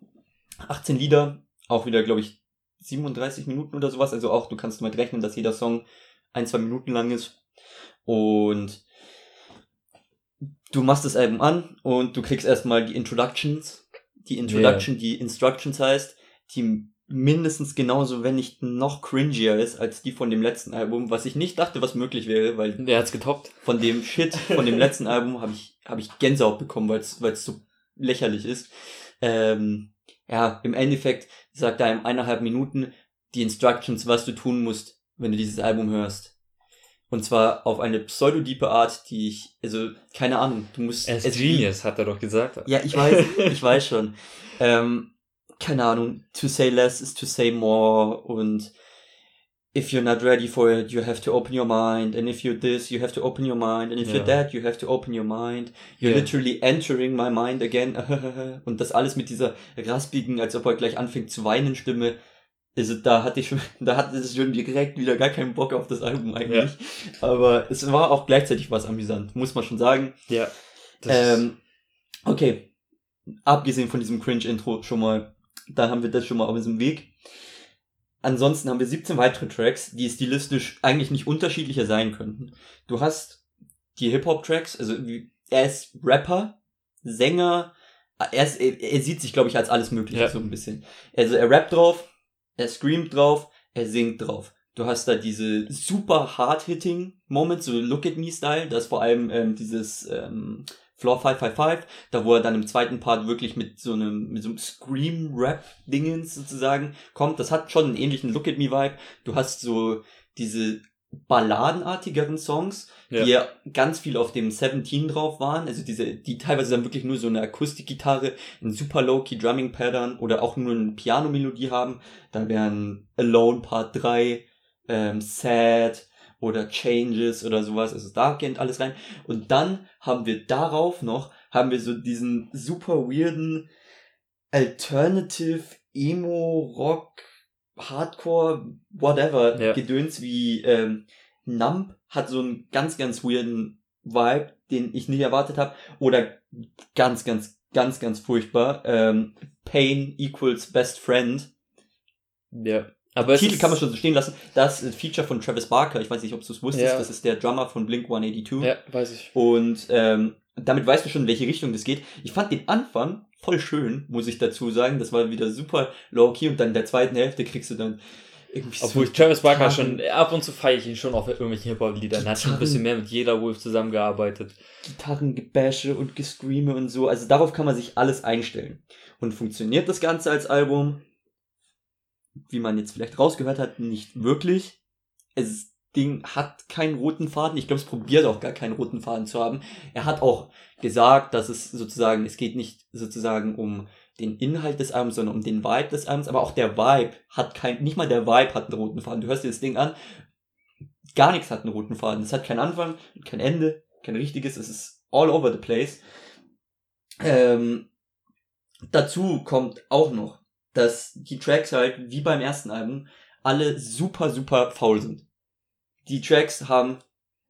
18 Lieder, auch wieder, glaube ich, 37 Minuten oder sowas. Also auch, du kannst damit rechnen, dass jeder Song ein, zwei Minuten lang ist. Und du machst das Album an und du kriegst erstmal die Introductions. Die Introduction, yeah. die Instructions heißt, die mindestens genauso, wenn nicht noch cringier ist als die von dem letzten Album, was ich nicht dachte, was möglich wäre, weil der hat's getoppt. Von dem Shit von dem letzten Album habe ich habe ich Gänsehaut bekommen, weil es weil es so lächerlich ist. Ähm, ja, im Endeffekt sagt er in eineinhalb Minuten die Instructions, was du tun musst, wenn du dieses Album hörst. Und zwar auf eine pseudodiepe Art, die ich, also, keine Ahnung, du musst. Er ist Genius, hat er doch gesagt. Ja, ich weiß, [laughs] ich weiß schon. Ähm, keine Ahnung, to say less is to say more und if you're not ready for it, you have to open your mind. And if you're this, you have to open your mind. And if yeah. you're that, you have to open your mind. You're yeah. literally entering my mind again. [laughs] Und das alles mit dieser raspigen, als ob er gleich anfängt zu weinen Stimme. Also da hatte ich schon, [laughs] da hatte es schon direkt wieder gar keinen Bock auf das Album eigentlich. Ja. Aber es war auch gleichzeitig was amüsant, muss man schon sagen. Ja. Ähm, okay. Abgesehen von diesem Cringe-Intro schon mal, da haben wir das schon mal auf diesem Weg. Ansonsten haben wir 17 weitere Tracks, die stilistisch eigentlich nicht unterschiedlicher sein könnten. Du hast die Hip-Hop-Tracks, also er ist Rapper, Sänger, er, ist, er, er sieht sich, glaube ich, als alles Mögliche ja. so ein bisschen. Also er rappt drauf, er screamt drauf, er singt drauf. Du hast da diese super hard-hitting Moments, so Look at Me-Style, das vor allem ähm, dieses ähm, Floor 555, da wo er dann im zweiten Part wirklich mit so einem, mit so einem Scream-Rap-Dingens sozusagen kommt. Das hat schon einen ähnlichen Look at Me-Vibe. Du hast so diese balladenartigeren Songs, ja. die ja ganz viel auf dem 17 drauf waren, also diese, die teilweise dann wirklich nur so eine Akustikgitarre, ein super low-key Drumming Pattern oder auch nur eine Piano-Melodie haben. Da wären Alone Part 3, ähm, Sad, oder Changes oder sowas. Also da geht alles rein. Und dann haben wir darauf noch, haben wir so diesen super weirden Alternative Emo Rock Hardcore whatever ja. Gedöns wie ähm, Nump hat so einen ganz ganz weirden Vibe. den ich nicht erwartet habe. Oder ganz, ganz, ganz, ganz furchtbar. Ähm, Pain equals Best Friend. Ja. Aber Titel kann man schon so stehen lassen. Das ist ein Feature von Travis Barker. Ich weiß nicht, ob du es wusstest. Ja. Das ist der Drummer von Blink 182. Ja, weiß ich. Und ähm, damit weißt du schon, in welche Richtung das geht. Ich fand den Anfang voll schön, muss ich dazu sagen. Das war wieder super low-key und dann in der zweiten Hälfte kriegst du dann irgendwie Obwohl so ich Travis Barker Gitarren, schon, ab und zu feiere ich ihn schon auf irgendwelchen Hip-Hop-Liedern. Hat schon ein bisschen mehr mit jeder Wolf zusammengearbeitet. Gitarrengebäsche und Gescreame und so. Also darauf kann man sich alles einstellen. Und funktioniert das Ganze als Album? Wie man jetzt vielleicht rausgehört hat, nicht wirklich. Es Ding hat keinen roten Faden. Ich glaube, es probiert auch gar keinen roten Faden zu haben. Er hat auch gesagt, dass es sozusagen, es geht nicht sozusagen um den Inhalt des Albums, sondern um den Vibe des Albums, aber auch der Vibe hat kein, nicht mal der Vibe hat einen roten Faden. Du hörst dir das Ding an, gar nichts hat einen roten Faden. Es hat keinen Anfang, kein Ende, kein richtiges, es ist all over the place. Ähm, dazu kommt auch noch, dass die Tracks halt, wie beim ersten Album, alle super, super faul sind die Tracks haben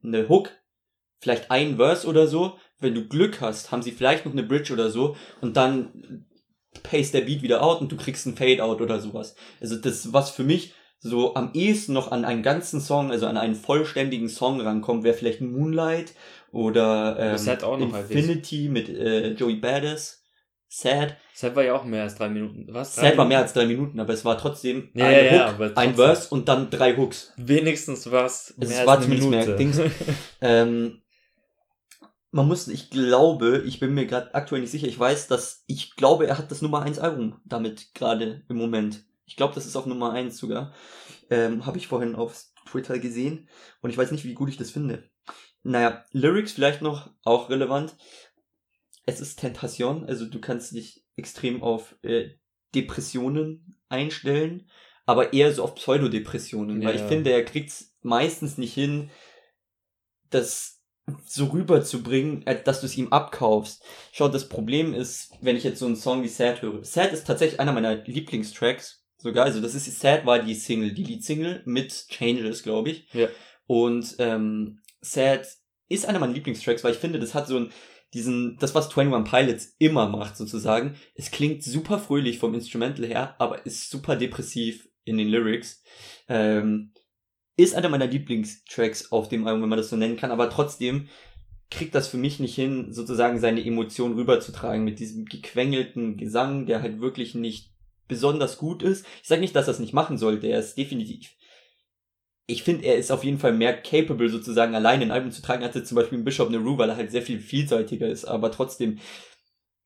eine Hook, vielleicht ein Verse oder so. Wenn du Glück hast, haben sie vielleicht noch eine Bridge oder so und dann pace der Beat wieder out und du kriegst ein Fade-out oder sowas. Also das, was für mich so am ehesten noch an einen ganzen Song, also an einen vollständigen Song rankommt, wäre vielleicht Moonlight oder ähm, Infinity mit äh, Joey Badass. Sad. Sad war ja auch mehr als drei Minuten. Was? Sad war mehr als drei Minuten, aber es war trotzdem ja, ein, ja, Hook, ein Verse und dann drei Hooks. Wenigstens was. Es war als zumindest mehr Dings. [laughs] ähm, man muss, ich glaube, ich bin mir gerade aktuell nicht sicher, ich weiß, dass, ich glaube, er hat das Nummer 1 Album damit gerade im Moment. Ich glaube, das ist auf Nummer 1 sogar. Ähm, Habe ich vorhin auf Twitter gesehen und ich weiß nicht, wie gut ich das finde. Naja, Lyrics vielleicht noch auch relevant es ist Tentation, also du kannst dich extrem auf äh, Depressionen einstellen, aber eher so auf Pseudodepressionen, ja, weil ich finde, er kriegt's meistens nicht hin, das so rüberzubringen, äh, dass du es ihm abkaufst. Schau, das Problem ist, wenn ich jetzt so einen Song wie Sad höre. Sad ist tatsächlich einer meiner Lieblingstracks, sogar. Also das ist Sad war die Single, die Lead-Single mit Changes, glaube ich. Ja. Und ähm, Sad ist einer meiner Lieblingstracks, weil ich finde, das hat so ein diesen, das was 21 Pilots immer macht sozusagen. Es klingt super fröhlich vom Instrumental her, aber ist super depressiv in den Lyrics. Ähm, ist einer meiner Lieblingstracks auf dem Album, wenn man das so nennen kann, aber trotzdem kriegt das für mich nicht hin, sozusagen seine Emotionen rüberzutragen mit diesem gequengelten Gesang, der halt wirklich nicht besonders gut ist. Ich sage nicht, dass er es nicht machen sollte, er ist definitiv ich finde, er ist auf jeden Fall mehr capable, sozusagen alleine ein Album zu tragen, als zum Beispiel ein Bishop Nehru, weil er halt sehr viel vielseitiger ist, aber trotzdem.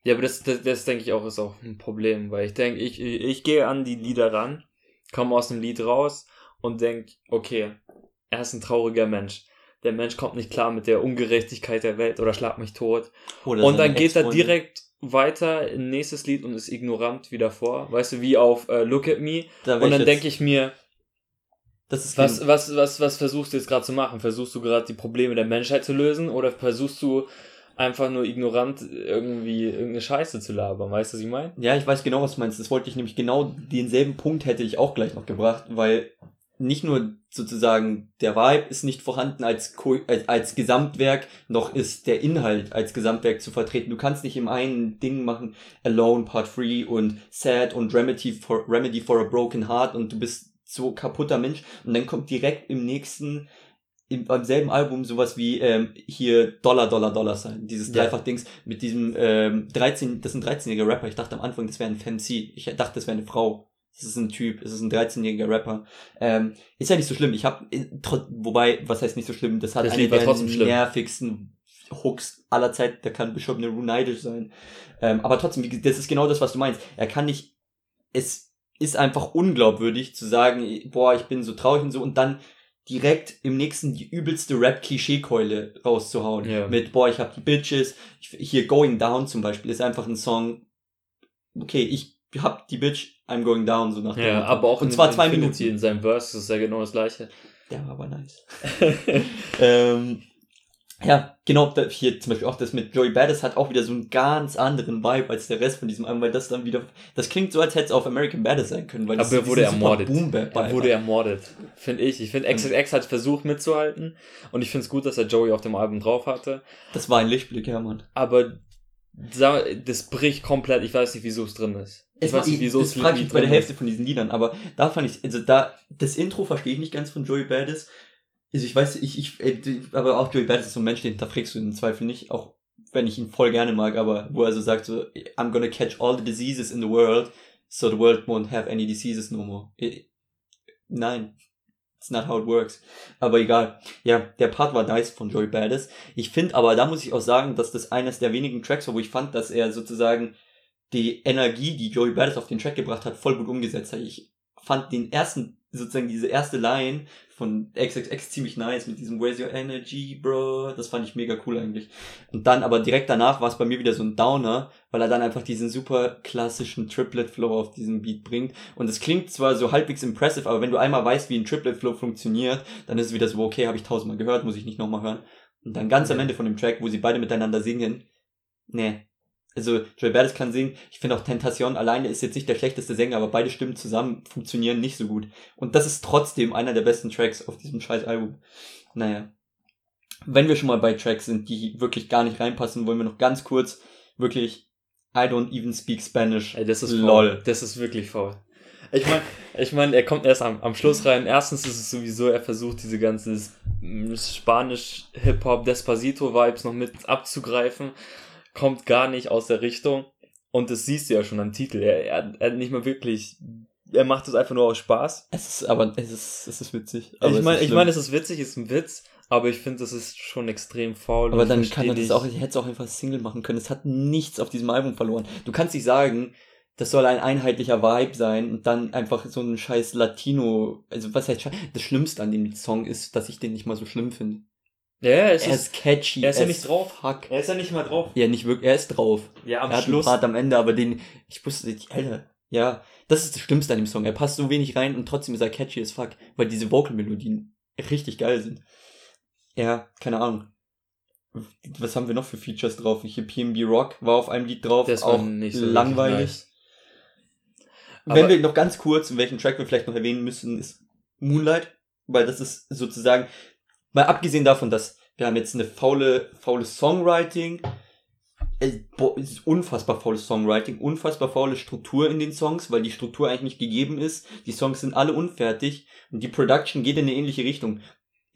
Ja, aber das, das, das denke ich auch, ist auch ein Problem, weil ich denke, ich, ich, ich gehe an die Lieder ran, komme aus dem Lied raus und denke, okay, er ist ein trauriger Mensch. Der Mensch kommt nicht klar mit der Ungerechtigkeit der Welt oder schlag mich tot. Oder und dann geht er direkt weiter in nächstes Lied und ist ignorant wie davor. Weißt du, wie auf uh, Look at Me. Da und dann denke ich mir, was, was, was, was versuchst du jetzt gerade zu machen? Versuchst du gerade die Probleme der Menschheit zu lösen oder versuchst du einfach nur ignorant irgendwie irgendeine Scheiße zu labern? Weißt du, was ich meine? Ja, ich weiß genau, was du meinst. Das wollte ich nämlich genau denselben Punkt hätte ich auch gleich noch gebracht, weil nicht nur sozusagen der Vibe ist nicht vorhanden als, als, als Gesamtwerk, noch ist der Inhalt als Gesamtwerk zu vertreten. Du kannst nicht im einen Ding machen, Alone, Part 3 und Sad und Remedy for, Remedy for a Broken Heart und du bist so kaputter Mensch. Und dann kommt direkt im nächsten, im, beim selben Album sowas wie ähm, hier Dollar, Dollar, Dollar sein. Dieses ja. Dreifach-Dings mit diesem ähm, 13, das ist ein 13-jähriger Rapper. Ich dachte am Anfang, das wäre ein Fancy. Ich dachte, das wäre eine Frau. Das ist ein Typ, es ist ein 13-jähriger Rapper. Ähm, ist ja nicht so schlimm. Ich habe, äh, wobei, was heißt nicht so schlimm? Das hat das eine der nervigsten Hooks aller Zeit. Der kann Bishop eine neidisch sein. Ähm, aber trotzdem, das ist genau das, was du meinst. Er kann nicht, es ist einfach unglaubwürdig zu sagen, boah, ich bin so traurig und so und dann direkt im nächsten die übelste Rap-Klischee-Keule rauszuhauen. Ja. Mit, boah, ich hab die Bitches. Hier Going Down zum Beispiel ist einfach ein Song. Okay, ich hab die Bitch, I'm going down, so nach Ja, aber auch und zwar zwei Minuten. In seinem Verse ist ja genau das gleiche. Der war aber nice. [laughs] ähm, Ja, genau, hier zum Beispiel auch das mit Joey Badass hat auch wieder so einen ganz anderen Vibe als der Rest von diesem Album, weil das dann wieder, das klingt so, als hätte es auf American Badass sein können, weil das Aber er so wurde ermordet. Er wurde ermordet, finde ich. Ich finde, XXX hat versucht mitzuhalten und ich finde es gut, dass er Joey auf dem Album drauf hatte. Das war ein Lichtblick, ja, Mann. Aber das bricht komplett. Ich weiß nicht, wieso es drin ist. Ich weiß nicht, wieso das es frage nie ich bei der drin Hälfte ist. von diesen Liedern, aber da fand ich, also da, das Intro verstehe ich nicht ganz von Joey Badass. Also ich weiß, ich, ich, äh, aber auch Joey Badass ist so ein Mensch, den hinterfragst du im Zweifel nicht, auch wenn ich ihn voll gerne mag, aber wo er so sagt so, I'm gonna catch all the diseases in the world, so the world won't have any diseases no more. Nein. It's not how it works. Aber egal. Ja, der Part war nice von Joey Badass. Ich finde aber, da muss ich auch sagen, dass das eines der wenigen Tracks war, wo ich fand, dass er sozusagen die Energie, die Joey Badass auf den Track gebracht hat, voll gut umgesetzt hat. Ich fand den ersten, sozusagen diese erste Line von XXX ziemlich nice mit diesem Where's your energy, bro? Das fand ich mega cool eigentlich. Und dann aber direkt danach war es bei mir wieder so ein Downer, weil er dann einfach diesen super klassischen Triplet Flow auf diesem Beat bringt. Und es klingt zwar so halbwegs impressive, aber wenn du einmal weißt, wie ein Triplet Flow funktioniert, dann ist es wieder so, okay, habe ich tausendmal gehört, muss ich nicht nochmal hören. Und dann ganz am Ende von dem Track, wo sie beide miteinander singen, nee. Also Joey Badass kann singen. Ich finde auch Tentation alleine ist jetzt nicht der schlechteste Sänger, aber beide Stimmen zusammen funktionieren nicht so gut. Und das ist trotzdem einer der besten Tracks auf diesem scheiß Album. Naja. Wenn wir schon mal bei Tracks sind, die wirklich gar nicht reinpassen, wollen wir noch ganz kurz wirklich I don't even speak Spanish. Ey, das ist lol. faul. Das ist wirklich faul. Ich meine, ich mein, er kommt erst am, am Schluss rein. Erstens ist es sowieso, er versucht diese ganzen spanisch Hip-Hop Despacito-Vibes noch mit abzugreifen. Kommt gar nicht aus der Richtung. Und das siehst du ja schon am Titel. Er, er, er hat nicht mal wirklich, er macht es einfach nur aus Spaß. Es ist aber es ist es ist witzig. ich meine, ich meine, es ist witzig, es ist ein Witz, aber ich finde, das ist schon extrem faul. Aber dann kann versteh das auch, ich hätte es auch einfach Single machen können. Es hat nichts auf diesem Album verloren. Du kannst nicht sagen, das soll ein einheitlicher Vibe sein und dann einfach so ein scheiß Latino, also was heißt, das Schlimmste an dem Song ist, dass ich den nicht mal so schlimm finde. Ja, es Er ist, ist catchy. er ist ja nicht drauf. Fuck. er ist ja nicht mal drauf. Ja, nicht wirklich, er ist drauf. Ja, am er hat Schluss. einen Part am Ende, aber den, ich wusste nicht, Alter, ja, das ist das Schlimmste an dem Song. Er passt so wenig rein und trotzdem ist er catchy as fuck, weil diese Vocal-Melodien richtig geil sind. Ja, keine Ahnung. Was haben wir noch für Features drauf? Hier PNB Rock war auf einem Lied drauf, Das war auch nicht so langweilig. nice. Wenn wir noch ganz kurz, welchen Track wir vielleicht noch erwähnen müssen, ist Moonlight, weil das ist sozusagen, mal abgesehen davon, dass wir haben jetzt eine faule, faule Songwriting, äh, boah, es ist unfassbar faules Songwriting, unfassbar faule Struktur in den Songs, weil die Struktur eigentlich nicht gegeben ist. Die Songs sind alle unfertig und die Production geht in eine ähnliche Richtung.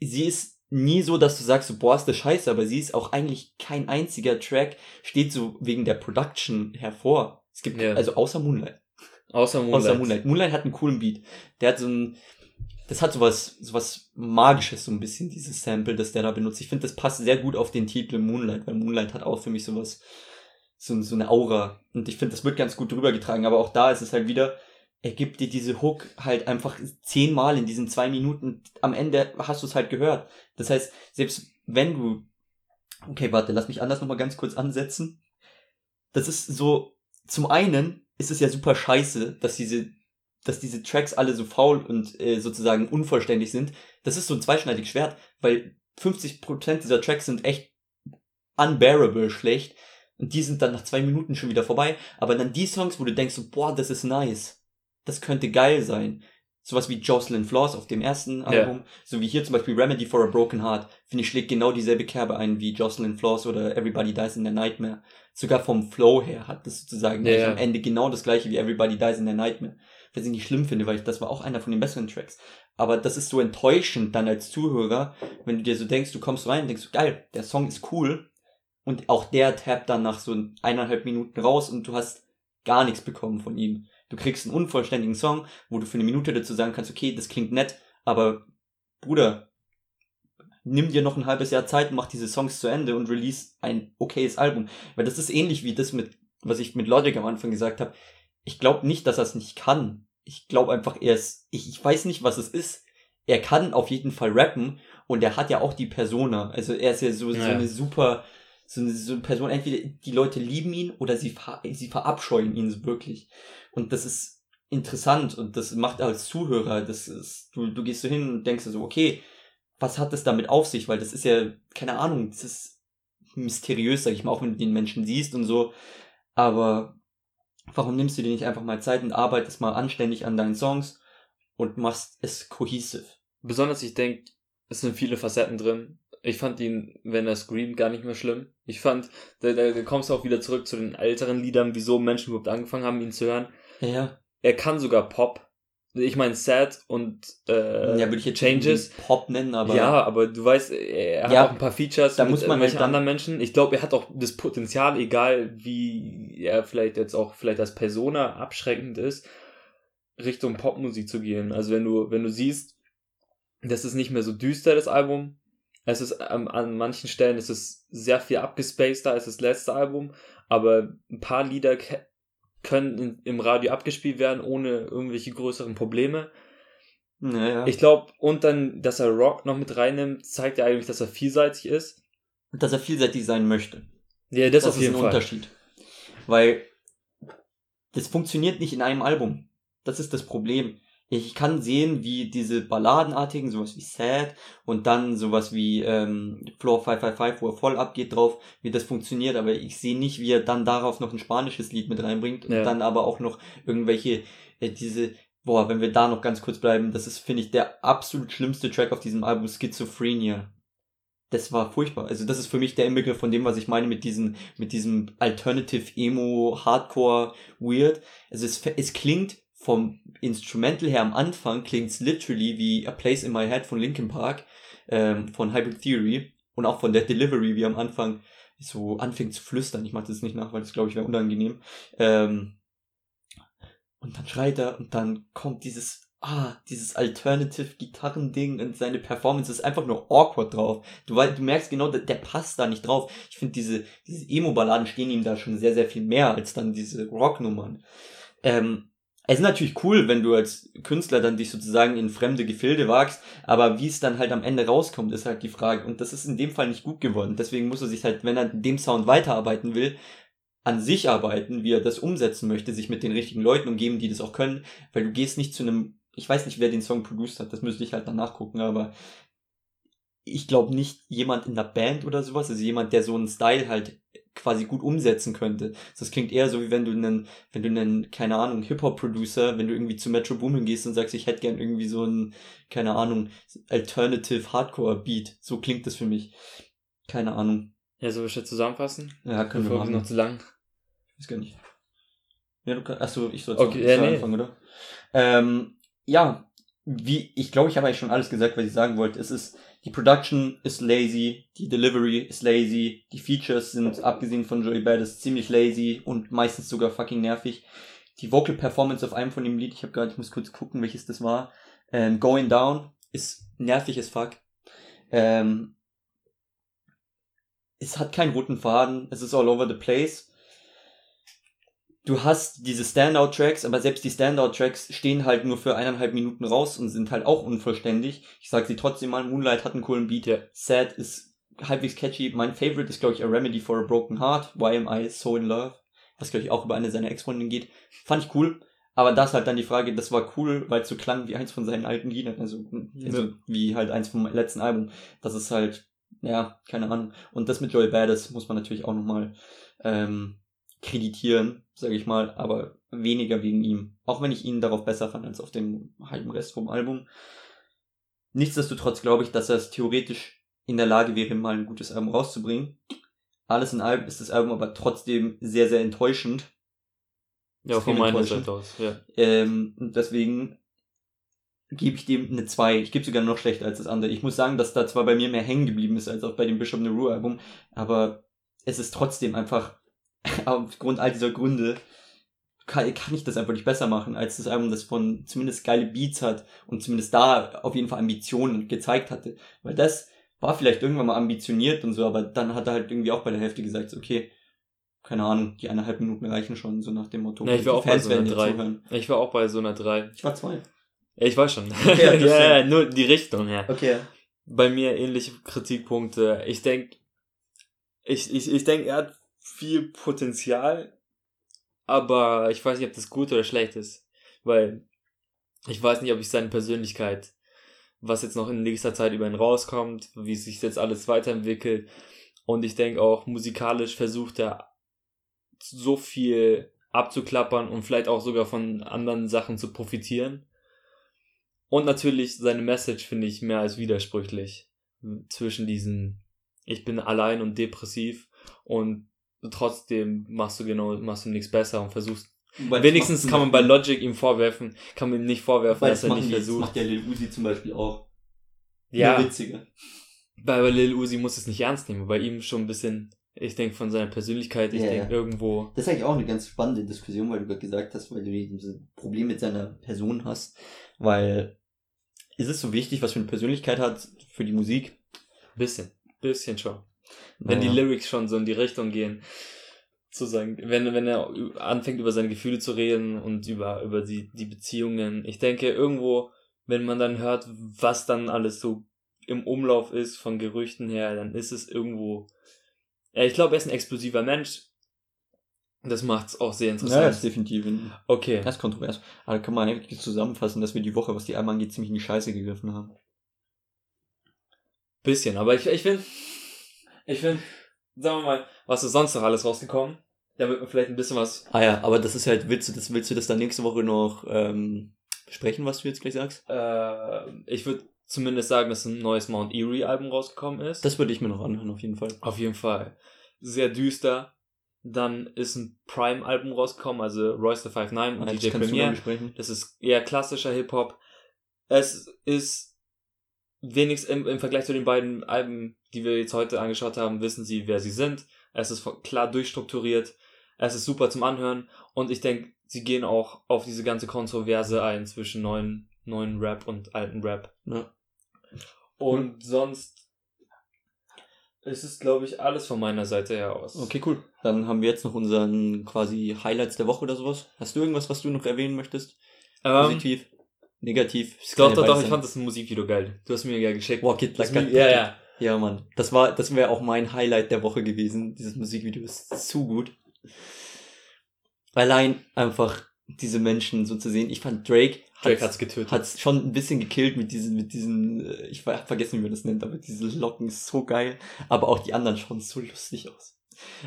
Sie ist nie so, dass du sagst, so, boah, ist das scheiße, aber sie ist auch eigentlich kein einziger Track, steht so wegen der Production hervor. Es gibt, Ja. also außer Moonlight. Außer Moonlight. Außer Moonlight. Moonlight hat einen coolen Beat. Der hat so ein, das hat sowas, sowas Magisches, so ein bisschen, dieses Sample, das der da benutzt. Ich finde, das passt sehr gut auf den Titel Moonlight, weil Moonlight hat auch für mich sowas, so, so eine Aura. Und ich finde, das wird ganz gut drüber getragen. Aber auch da ist es halt wieder, er gibt dir diese Hook halt einfach zehnmal in diesen zwei Minuten. Am Ende hast du es halt gehört. Das heißt, selbst wenn du, okay, warte, lass mich anders nochmal ganz kurz ansetzen. Das ist so, zum einen ist es ja super scheiße, dass diese, dass diese Tracks alle so faul und äh, sozusagen unvollständig sind. Das ist so ein zweischneidiges Schwert, weil 50% dieser Tracks sind echt unbearable schlecht. Und die sind dann nach zwei Minuten schon wieder vorbei. Aber dann die Songs, wo du denkst, so, boah, das ist nice. Das könnte geil sein. Sowas wie Jocelyn Flaws auf dem ersten. Album. So wie hier zum Beispiel Remedy for a Broken Heart. Finde ich, schlägt genau dieselbe Kerbe ein wie Jocelyn Flaws oder Everybody Dies in Their Nightmare. Sogar vom Flow her hat das sozusagen ja. am Ende genau das gleiche wie Everybody Dies in Their Nightmare. Was ich nicht schlimm finde, weil ich, das war auch einer von den besseren Tracks. Aber das ist so enttäuschend dann als Zuhörer, wenn du dir so denkst, du kommst rein und denkst, geil, der Song ist cool. Und auch der tappt dann nach so eineinhalb Minuten raus und du hast gar nichts bekommen von ihm. Du kriegst einen unvollständigen Song, wo du für eine Minute dazu sagen kannst, okay, das klingt nett, aber Bruder, nimm dir noch ein halbes Jahr Zeit und mach diese Songs zu Ende und release ein okayes Album. Weil das ist ähnlich wie das mit, was ich mit Logic am Anfang gesagt habe. Ich glaube nicht, dass er es nicht kann. Ich glaube einfach, er ist, ich, ich weiß nicht, was es ist. Er kann auf jeden Fall rappen und er hat ja auch die Persona. Also er ist ja so, so Ja. eine super, so eine, so eine Person, entweder die Leute lieben ihn oder sie, ver sie verabscheuen ihn so wirklich. Und das ist interessant und das macht als Zuhörer, das ist, du, du gehst so hin und denkst dir so, okay, was hat das damit auf sich? Weil das ist ja, keine Ahnung, das ist mysteriös, sag ich mal, auch wenn du den Menschen siehst und so. Aber warum nimmst du dir nicht einfach mal Zeit und arbeitest mal anständig an deinen Songs und machst es cohesive? Besonders, ich denke, es sind viele Facetten drin. Ich fand ihn, wenn er screamt, gar nicht mehr schlimm. Ich fand, da, da kommst du auch wieder zurück zu den älteren Liedern, wieso Menschen überhaupt angefangen haben, ihn zu hören. Ja. Er kann sogar Pop. Ich meine, Sad und äh, Ja, würde ich jetzt Changes. Pop nennen, aber ja, aber du weißt, er hat Ja, auch ein paar Features da mit muss man irgendwelchen halt anderen Menschen. Ich glaube, er hat auch das Potenzial, egal wie er vielleicht jetzt auch vielleicht als Persona abschreckend ist, Richtung Popmusik zu gehen. Also wenn du, wenn du siehst, das ist nicht mehr so düster, das Album. Es ist an, an manchen Stellen ist es sehr viel abgespaceder als das letzte Album, aber ein paar Lieder können im Radio abgespielt werden, ohne irgendwelche größeren Probleme. naja. Ich glaube, und dann, dass er Rock noch mit reinnimmt, zeigt ja eigentlich, dass er vielseitig ist. dass er vielseitig sein möchte. Ja, das, Das, auf ist jeden ein Fall. Unterschied. Weil das funktioniert nicht in einem Album. Das ist das Problem. Ich kann sehen, wie diese Balladenartigen, sowas wie Sad und dann sowas wie ähm, Floor 555, wo er voll abgeht drauf, wie das funktioniert, aber ich sehe nicht, wie er dann darauf noch ein spanisches Lied mit reinbringt und Ja. dann aber auch noch irgendwelche, äh, diese, boah, wenn wir da noch ganz kurz bleiben, das ist, finde ich, der absolut schlimmste Track auf diesem Album, Schizophrenia das war furchtbar. Also das ist für mich der Inbegriff von dem, was ich meine mit diesem, mit diesem Alternative Emo Hardcore Weird. Also es, es klingt vom Instrumental her am Anfang klingt's literally wie A Place in My Head von Linkin Park, ähm, von Hybrid Theory und auch von der Delivery, wie am Anfang so anfängt zu flüstern. Ich mache das nicht nach, weil das glaube ich wäre unangenehm. Ähm, und dann schreit er und dann kommt dieses ah, dieses Alternative Gitarrending und seine Performance ist einfach nur awkward drauf. Du, wei- du merkst genau, der, der passt da nicht drauf. Ich finde, diese, diese Emo-Balladen stehen ihm da schon sehr, sehr viel mehr als dann diese Rocknummern. Ähm, es ist natürlich cool, wenn du als Künstler dann dich sozusagen in fremde Gefilde wagst, aber wie es dann halt am Ende rauskommt, ist halt die Frage. Und das ist in dem Fall nicht gut geworden. Deswegen muss er sich halt, wenn er in dem Sound weiterarbeiten will, an sich arbeiten, wie er das umsetzen möchte, sich mit den richtigen Leuten umgeben, die das auch können, weil du gehst nicht zu einem, ich weiß nicht, wer den Song produced hat, das müsste ich halt dann nachgucken, aber ich glaube nicht jemand in der Band oder sowas, also jemand, der so einen Style halt quasi gut umsetzen könnte. Das klingt eher so, wie wenn du einen, wenn du einen, keine Ahnung, Hip-Hop-Producer, wenn du irgendwie zu Metro Boomin gehst und sagst, ich hätte gern irgendwie so einen, keine Ahnung, Alternative Hardcore-Beat. So klingt das für mich. Keine Ahnung. Ja, soll ich das zusammenfassen? Ja, können wir Folge ist machen. noch zu lang. Ich weiß gar nicht. Ja, du kannst, achso, ich soll Okay, ja, nee. anfangen, oder? Ähm, ja, wie, ich glaube, ich habe eigentlich schon alles gesagt, was ich sagen wollte. Es ist, die Production ist lazy, die Delivery ist lazy, die Features sind, abgesehen von Joey Badass, ziemlich lazy und meistens sogar fucking nervig. Die Vocal Performance auf einem von dem Lied, ich habe gerade, ich muss kurz gucken, welches das war, ähm, Going Down, ist nervig as fuck. Ähm, es hat keinen roten Faden, es ist all over the place du hast diese Standout-Tracks, aber selbst die Standout-Tracks stehen halt nur für eineinhalb Minuten raus und sind halt auch unvollständig. Ich sag sie trotzdem mal, Moonlight hat einen coolen Beat, Ja. Sad ist halbwegs catchy. Mein Favorite ist, glaube ich, A Remedy for a Broken Heart, Why Am I So In Love, was, glaube ich, auch über eine seiner Ex-Freundinnen geht. Fand ich cool, aber das halt dann die Frage, das war cool, weil es so klang wie eins von seinen alten Liedern, also, also Ja. wie halt eins vom letzten Album. Das ist halt, ja, keine Ahnung. Und das mit Joey Badass muss man natürlich auch nochmal ähm, kreditieren, sage ich mal, aber weniger wegen ihm. Auch wenn ich ihn darauf besser fand als auf dem halben Rest vom Album. Nichtsdestotrotz glaube ich, dass er es theoretisch in der Lage wäre, mal ein gutes Album rauszubringen. Alles in allem ist das Album aber trotzdem sehr, sehr enttäuschend. Ja, Extrem von meiner. Seite aus, ja. Ähm, deswegen gebe ich dem eine 2. Ich gebe sogar noch schlechter als das andere. Ich muss sagen, dass da zwar bei mir mehr hängen geblieben ist als auch bei dem Bishop Nehru Album, aber es ist trotzdem einfach [laughs] aufgrund all dieser Gründe kann, kann ich das einfach nicht besser machen als das Album, das von zumindest geile Beats hat und zumindest da auf jeden Fall Ambitionen gezeigt hatte. Weil das war vielleicht irgendwann mal ambitioniert und so, aber dann hat er halt irgendwie auch bei der Hälfte gesagt, okay, keine Ahnung, die eineinhalb Minuten reichen schon, so nach dem Motto. Ja, ich war auch bei so einer werden jetzt 3. zuhören. Ich war auch bei so einer 3. Ich war zwei. Ja, ich weiß schon. [laughs] Okay, ja, ja, nur die Richtung, ja. Okay. Bei mir ähnliche Kritikpunkte. Ich denke, ich, ich, ich denke, er hat viel Potenzial, aber ich weiß nicht, ob das gut oder schlecht ist. Weil ich weiß nicht, ob ich seine Persönlichkeit was jetzt noch in nächster Zeit über ihn rauskommt, wie sich jetzt alles weiterentwickelt. Und ich denke auch, musikalisch versucht er so viel abzuklappern und vielleicht auch sogar von anderen Sachen zu profitieren. Und natürlich seine Message finde ich mehr als widersprüchlich zwischen diesen ich bin allein und depressiv und trotzdem machst du genau machst du nichts besser und versuchst weil wenigstens kann man bei Logic ihm vorwerfen, kann man ihm nicht vorwerfen, dass er nicht versucht. Das macht ja Lil Uzi zum Beispiel auch. Ja. Nur witziger. Bei, bei Lil Uzi muss es nicht ernst nehmen, bei ihm schon ein bisschen ich denke von seiner Persönlichkeit, ich ja, denke ja. irgendwo. Das ist eigentlich auch eine ganz spannende Diskussion, weil du gerade gesagt hast, weil du dieses Problem mit seiner Person hast. Weil ist es so wichtig, was für eine Persönlichkeit hat für die Musik? Bisschen, bisschen schon. Wenn naja. die Lyrics schon so in die Richtung gehen, zu sagen, wenn, wenn er anfängt über seine Gefühle zu reden und über, über die, die Beziehungen. Ich denke irgendwo, wenn man dann hört, was dann alles so im Umlauf ist von Gerüchten her, dann ist es irgendwo ja, ich glaube, er ist ein explosiver Mensch. Das macht's auch sehr interessant. Ja, ist definitiv. Okay. Das ist kontrovers. Aber da kann man eigentlich zusammenfassen, dass wir die Woche, was die Alben angeht, ziemlich in die Scheiße gegriffen haben. Bisschen, aber ich, ich finde, ich finde, sagen wir mal, was ist sonst noch alles rausgekommen? Da wird man vielleicht ein bisschen was. Ah ja, aber das ist halt, willst du das, willst du das dann nächste Woche noch ähm, besprechen, was du jetzt gleich sagst? Äh, ich würde zumindest sagen, dass ein neues Mount Erie Album rausgekommen ist. Das würde ich mir noch anhören, auf jeden Fall. Auf jeden Fall. Sehr düster. Dann ist ein Prime-Album rausgekommen, also Royce the 59 und ja, DJ Premier. Das ist eher klassischer Hip-Hop. Es ist wenigstens im, im Vergleich zu den beiden Alben, die wir jetzt heute angeschaut haben, wissen sie, wer sie sind. Es ist klar durchstrukturiert. Es ist super zum Anhören. Und ich denke, sie gehen auch auf diese ganze Kontroverse ein zwischen neuen, neuen Rap und alten Rap. Ja. Und mhm. sonst ist es, glaube ich, alles von meiner Seite her aus. Okay, cool. Dann haben wir jetzt noch unseren quasi Highlights der Woche oder sowas. Hast du irgendwas, was du noch erwähnen möchtest? Ähm, Positiv? Negativ? Doch, doch, doch, ich fand das Musikvideo geil. Du hast mir ja geschickt. Walk it like a Ja, ja. Ja, Mann. Das war, das wäre auch mein Highlight der Woche gewesen. Dieses Musikvideo ist zu gut. Allein einfach diese Menschen so zu sehen. Ich fand Drake Drake hat's getötet. Hat's schon ein bisschen gekillt mit diesen, mit diesen, äh, ich hab vergessen, wie man das nennt, aber diese Locken ist so geil. Aber auch die anderen schauen so lustig aus.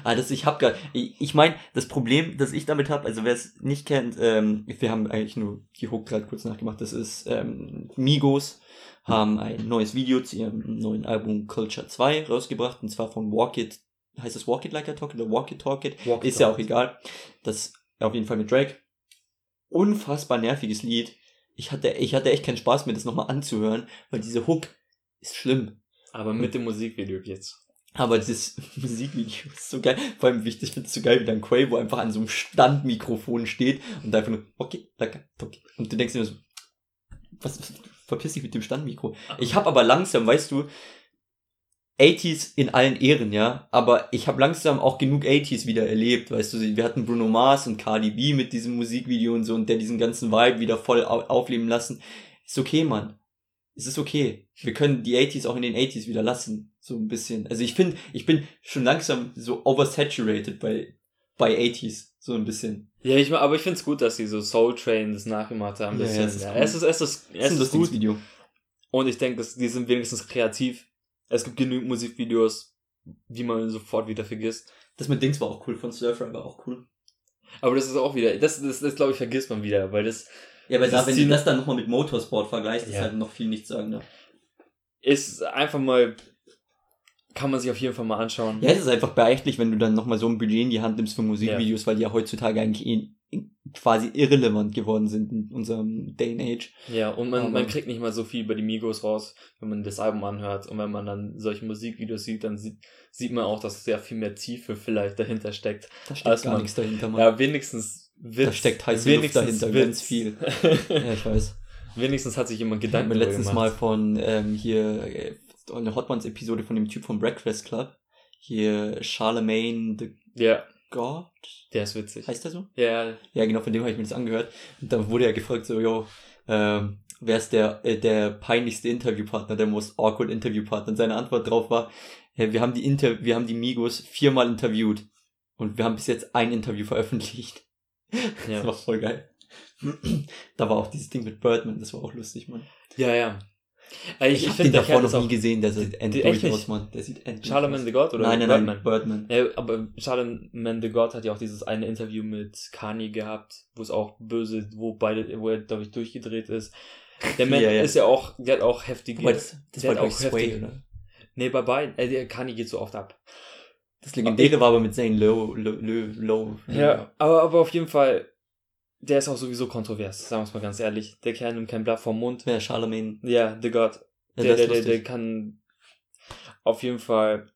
Ah, das, ich hab gar, ich, ich meine, das Problem, das ich damit habe, also wer es nicht kennt, ähm, wir haben eigentlich nur die Hook gerade kurz nachgemacht, das ist ähm, Migos haben ein neues Video zu ihrem neuen Album Culture 2 rausgebracht, und zwar von Walk It, heißt es Walk It Like I Talk oder Walk It Talk It? Walk ist ja auch egal. Das auf jeden Fall mit Drake. Unfassbar nerviges Lied ich hatte, ich hatte echt keinen Spaß, mir das nochmal anzuhören, weil diese Hook ist schlimm. Aber mit dem Musikvideo jetzt. Aber dieses [laughs] Musikvideo ist so geil. Vor allem wichtig, ich finde es so geil, wie dann Quavo einfach an so einem Standmikrofon steht und einfach nur, okay, danke, okay. Und du denkst dir so, was, verpiss dich mit dem Standmikro. Ich habe aber langsam, weißt du, 80s in allen Ehren, ja, aber ich habe langsam auch genug 80s wieder erlebt, weißt du, wir hatten Bruno Mars und Cardi B mit diesem Musikvideo und so und der diesen ganzen Vibe wieder voll aufleben lassen. Ist okay, Mann. Es ist okay. Wir können die 80s auch in den 80s wieder lassen, so ein bisschen. Also ich finde, ich bin schon langsam so oversaturated bei bei 80s, so ein bisschen. Ja, ich aber ich finde es gut, dass sie so Soul Train das nachgemacht haben. Ja, ja, es, ist es ist es ist es ist, ist gut. Video. Und ich denke, die sind wenigstens kreativ es gibt genügend Musikvideos, die man sofort wieder vergisst. Das mit Dings war auch cool, von Surfer war auch cool. Aber das ist auch wieder, das, das, das glaube ich, vergisst man wieder, weil das. Ja, aber da, wenn du das dann nochmal mit Motorsport vergleichst, ja. ist halt noch viel nicht sagen, ne? Ist einfach mal, kann man sich auf jeden Fall mal anschauen. Ja, es ist einfach beachtlich, wenn du dann nochmal so ein Budget in die Hand nimmst für Musikvideos, ja. weil die ja heutzutage eigentlich eh quasi irrelevant geworden sind in unserem Day and Age. Ja, und man, man kriegt nicht mal so viel über die Migos raus, wenn man das Album anhört. Und wenn man dann solche Musikvideos sieht, dann sieht, sieht man auch, dass sehr viel mehr Tiefe vielleicht dahinter steckt. Da steckt gar man, nichts dahinter, Mann. Ja, wenigstens Witz. Da steckt heiße Luft dahinter, ganz viel. [laughs] ja, ich weiß. Wenigstens hat sich jemand Gedanken ich letztens gemacht. mal von ähm, hier äh, eine Hot Ones Episode von dem Typ vom Breakfast Club. Hier Charlemagne the ja. God. Der ist witzig. Heißt der so? Ja. Ja, genau, von dem habe ich mir das angehört. Und dann wurde er gefragt, so, jo, ähm, wer ist der, äh, der peinlichste Interviewpartner, der most awkward Interviewpartner? Und seine Antwort drauf war, ja, wir haben die Inter wir haben die Migos viermal interviewt. Und wir haben bis jetzt ein Interview veröffentlicht. [laughs] Ja. Das war voll geil. [clears throat] da war auch dieses Ding mit Birdman, das war auch lustig, Mann. Ja, ja. Ich, ich, ich hab finde, den davor noch nie gesehen, der sieht endlich aus, Mann. Der sieht endlich Charlemagne aus. the God oder Nein, nein, Birdman? nein, Birdman. Ja, aber Charlemagne the God hat ja auch dieses eine Interview mit Kanye gehabt, wo es auch böse, wo beide, wo er, glaube ich, durchgedreht ist. Der Mann [laughs] Ja, ja. ist ja auch, der hat auch heftige. Das, das war, auch Sway, heftig- oder? Nee, bei beiden, äh, der Kanye geht so oft ab. Das Legendäre war aber mit Zane Low, Low, Low, Low. Ja, aber, aber auf jeden Fall, der ist auch sowieso kontrovers, sagen wir es mal ganz ehrlich. Der Kerl nimmt kein Blatt vom Mund. Wer, Charlemagne. Ja, The God. Ja, Der, das der, der, der kann auf jeden Fall.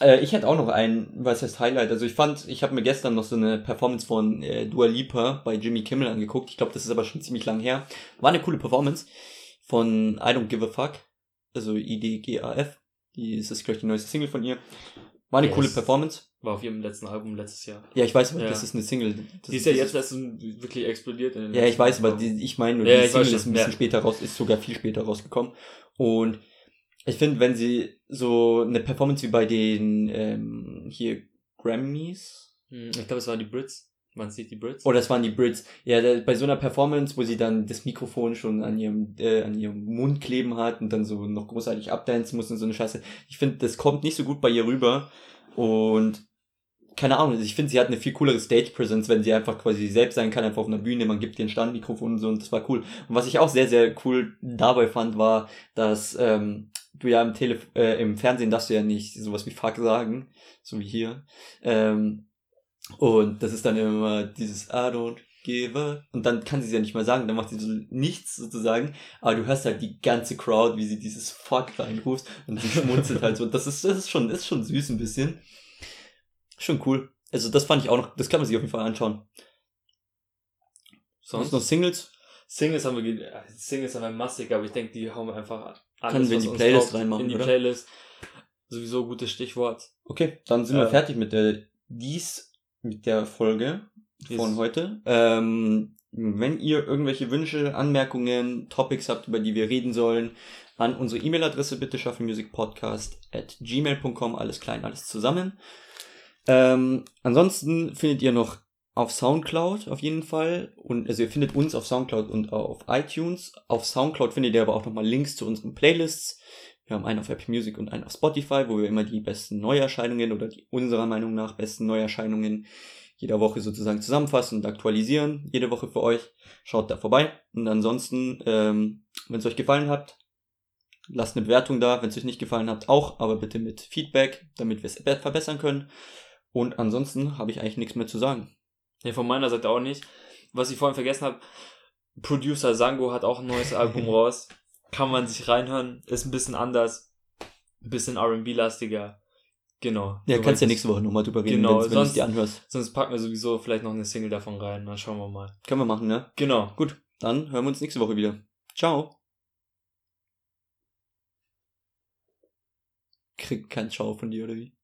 Äh, ich hätte auch noch ein, was heißt Highlight. Also ich fand, ich habe mir gestern noch so eine Performance von äh, Dua Lipa bei Jimmy Kimmel angeguckt. Ich glaube, das ist aber schon ziemlich lang her. War eine coole Performance von I Don't Give a Fuck. Also IDGAF. Die ist das, glaube ich, die neueste Single von ihr. War eine Yes. coole Performance. War auf ihrem letzten Album letztes Jahr. Ja, ich weiß, aber Ja. das ist eine Single. Das Die ist ja jetzt letztens wirklich explodiert. Ja, ich weiß, aber die, ich meine nur, Ja, die weiß Single ist ein bisschen ja. später raus, ist sogar viel später rausgekommen. Und ich finde, wenn sie so eine Performance wie bei den ähm, hier Grammys Hm, Ich glaube, es waren die Brits. Man sieht die Brits. oder es waren die Brits, ja, da, bei so einer Performance, wo sie dann das Mikrofon schon an ihrem äh, an ihrem Mund kleben hat und dann so noch großartig abdancen muss und so eine Scheiße. Ich finde, das kommt nicht so gut bei ihr rüber und keine Ahnung, ich finde, sie hat eine viel coolere Stage Presence, wenn sie einfach quasi selbst sein kann, einfach auf einer Bühne, man gibt ihr ein Standmikrofon und so und das war cool. Und was ich auch sehr, sehr cool dabei fand, war, dass ähm, du ja im, Tele äh, im Fernsehen darfst du ja nicht sowas wie Fuck sagen, so wie hier. Ähm, und das ist dann immer dieses I don't give a und dann kann sie es ja nicht mehr sagen, dann macht sie so nichts sozusagen, aber du hörst halt die ganze Crowd, wie sie dieses Fuck reinruft und sie schmunzelt halt so. Und das ist, das ist schon, das ist schon süß ein bisschen. Schon cool. Also das fand ich auch noch, das kann man sich auf jeden Fall anschauen. Sonst noch Singles? Singles haben wir, äh, Singles haben wir massig, aber ich denke, die hauen wir einfach alles, Können wir in die Playlist taugt, reinmachen, In die oder? Playlist. Sowieso gutes Stichwort. Okay, dann sind wir Äh, fertig mit der dies mit der Folge von Yes. heute. Ähm, wenn ihr irgendwelche Wünsche, Anmerkungen, Topics habt, über die wir reden sollen, an unsere E-Mail-Adresse bitte shufflemusicpodcast at gmail.com, alles klein, alles zusammen. Ähm, ansonsten findet ihr noch auf Soundcloud auf jeden Fall und also ihr findet uns auf Soundcloud und auf iTunes. Auf Soundcloud findet ihr aber auch nochmal Links zu unseren Playlists. Wir haben einen auf Apple Music und einen auf Spotify, wo wir immer die besten Neuerscheinungen oder die unserer Meinung nach besten Neuerscheinungen jeder Woche sozusagen zusammenfassen und aktualisieren. Jede Woche für euch. Schaut da vorbei. Und ansonsten, ähm, wenn es euch gefallen hat, lasst eine Bewertung da. Wenn es euch nicht gefallen hat, auch, aber bitte mit Feedback, damit wir es verbessern können. Und ansonsten habe ich eigentlich nichts mehr zu sagen. Ja, von meiner Seite auch nicht. Was ich vorhin vergessen habe, Producer Sango hat auch ein neues Album [laughs] raus. Kann man sich reinhören. Ist ein bisschen anders. Ein bisschen R&B-lastiger. Genau. Ja, kannst ja nächste Woche nochmal drüber reden, Genau, wenn du es dir anhörst. Sonst packen wir sowieso vielleicht noch eine Single davon rein. Dann schauen wir mal. Können wir machen, ne? Genau. Gut, dann hören wir uns nächste Woche wieder. Ciao. Krieg kein Ciao von dir, oder wie?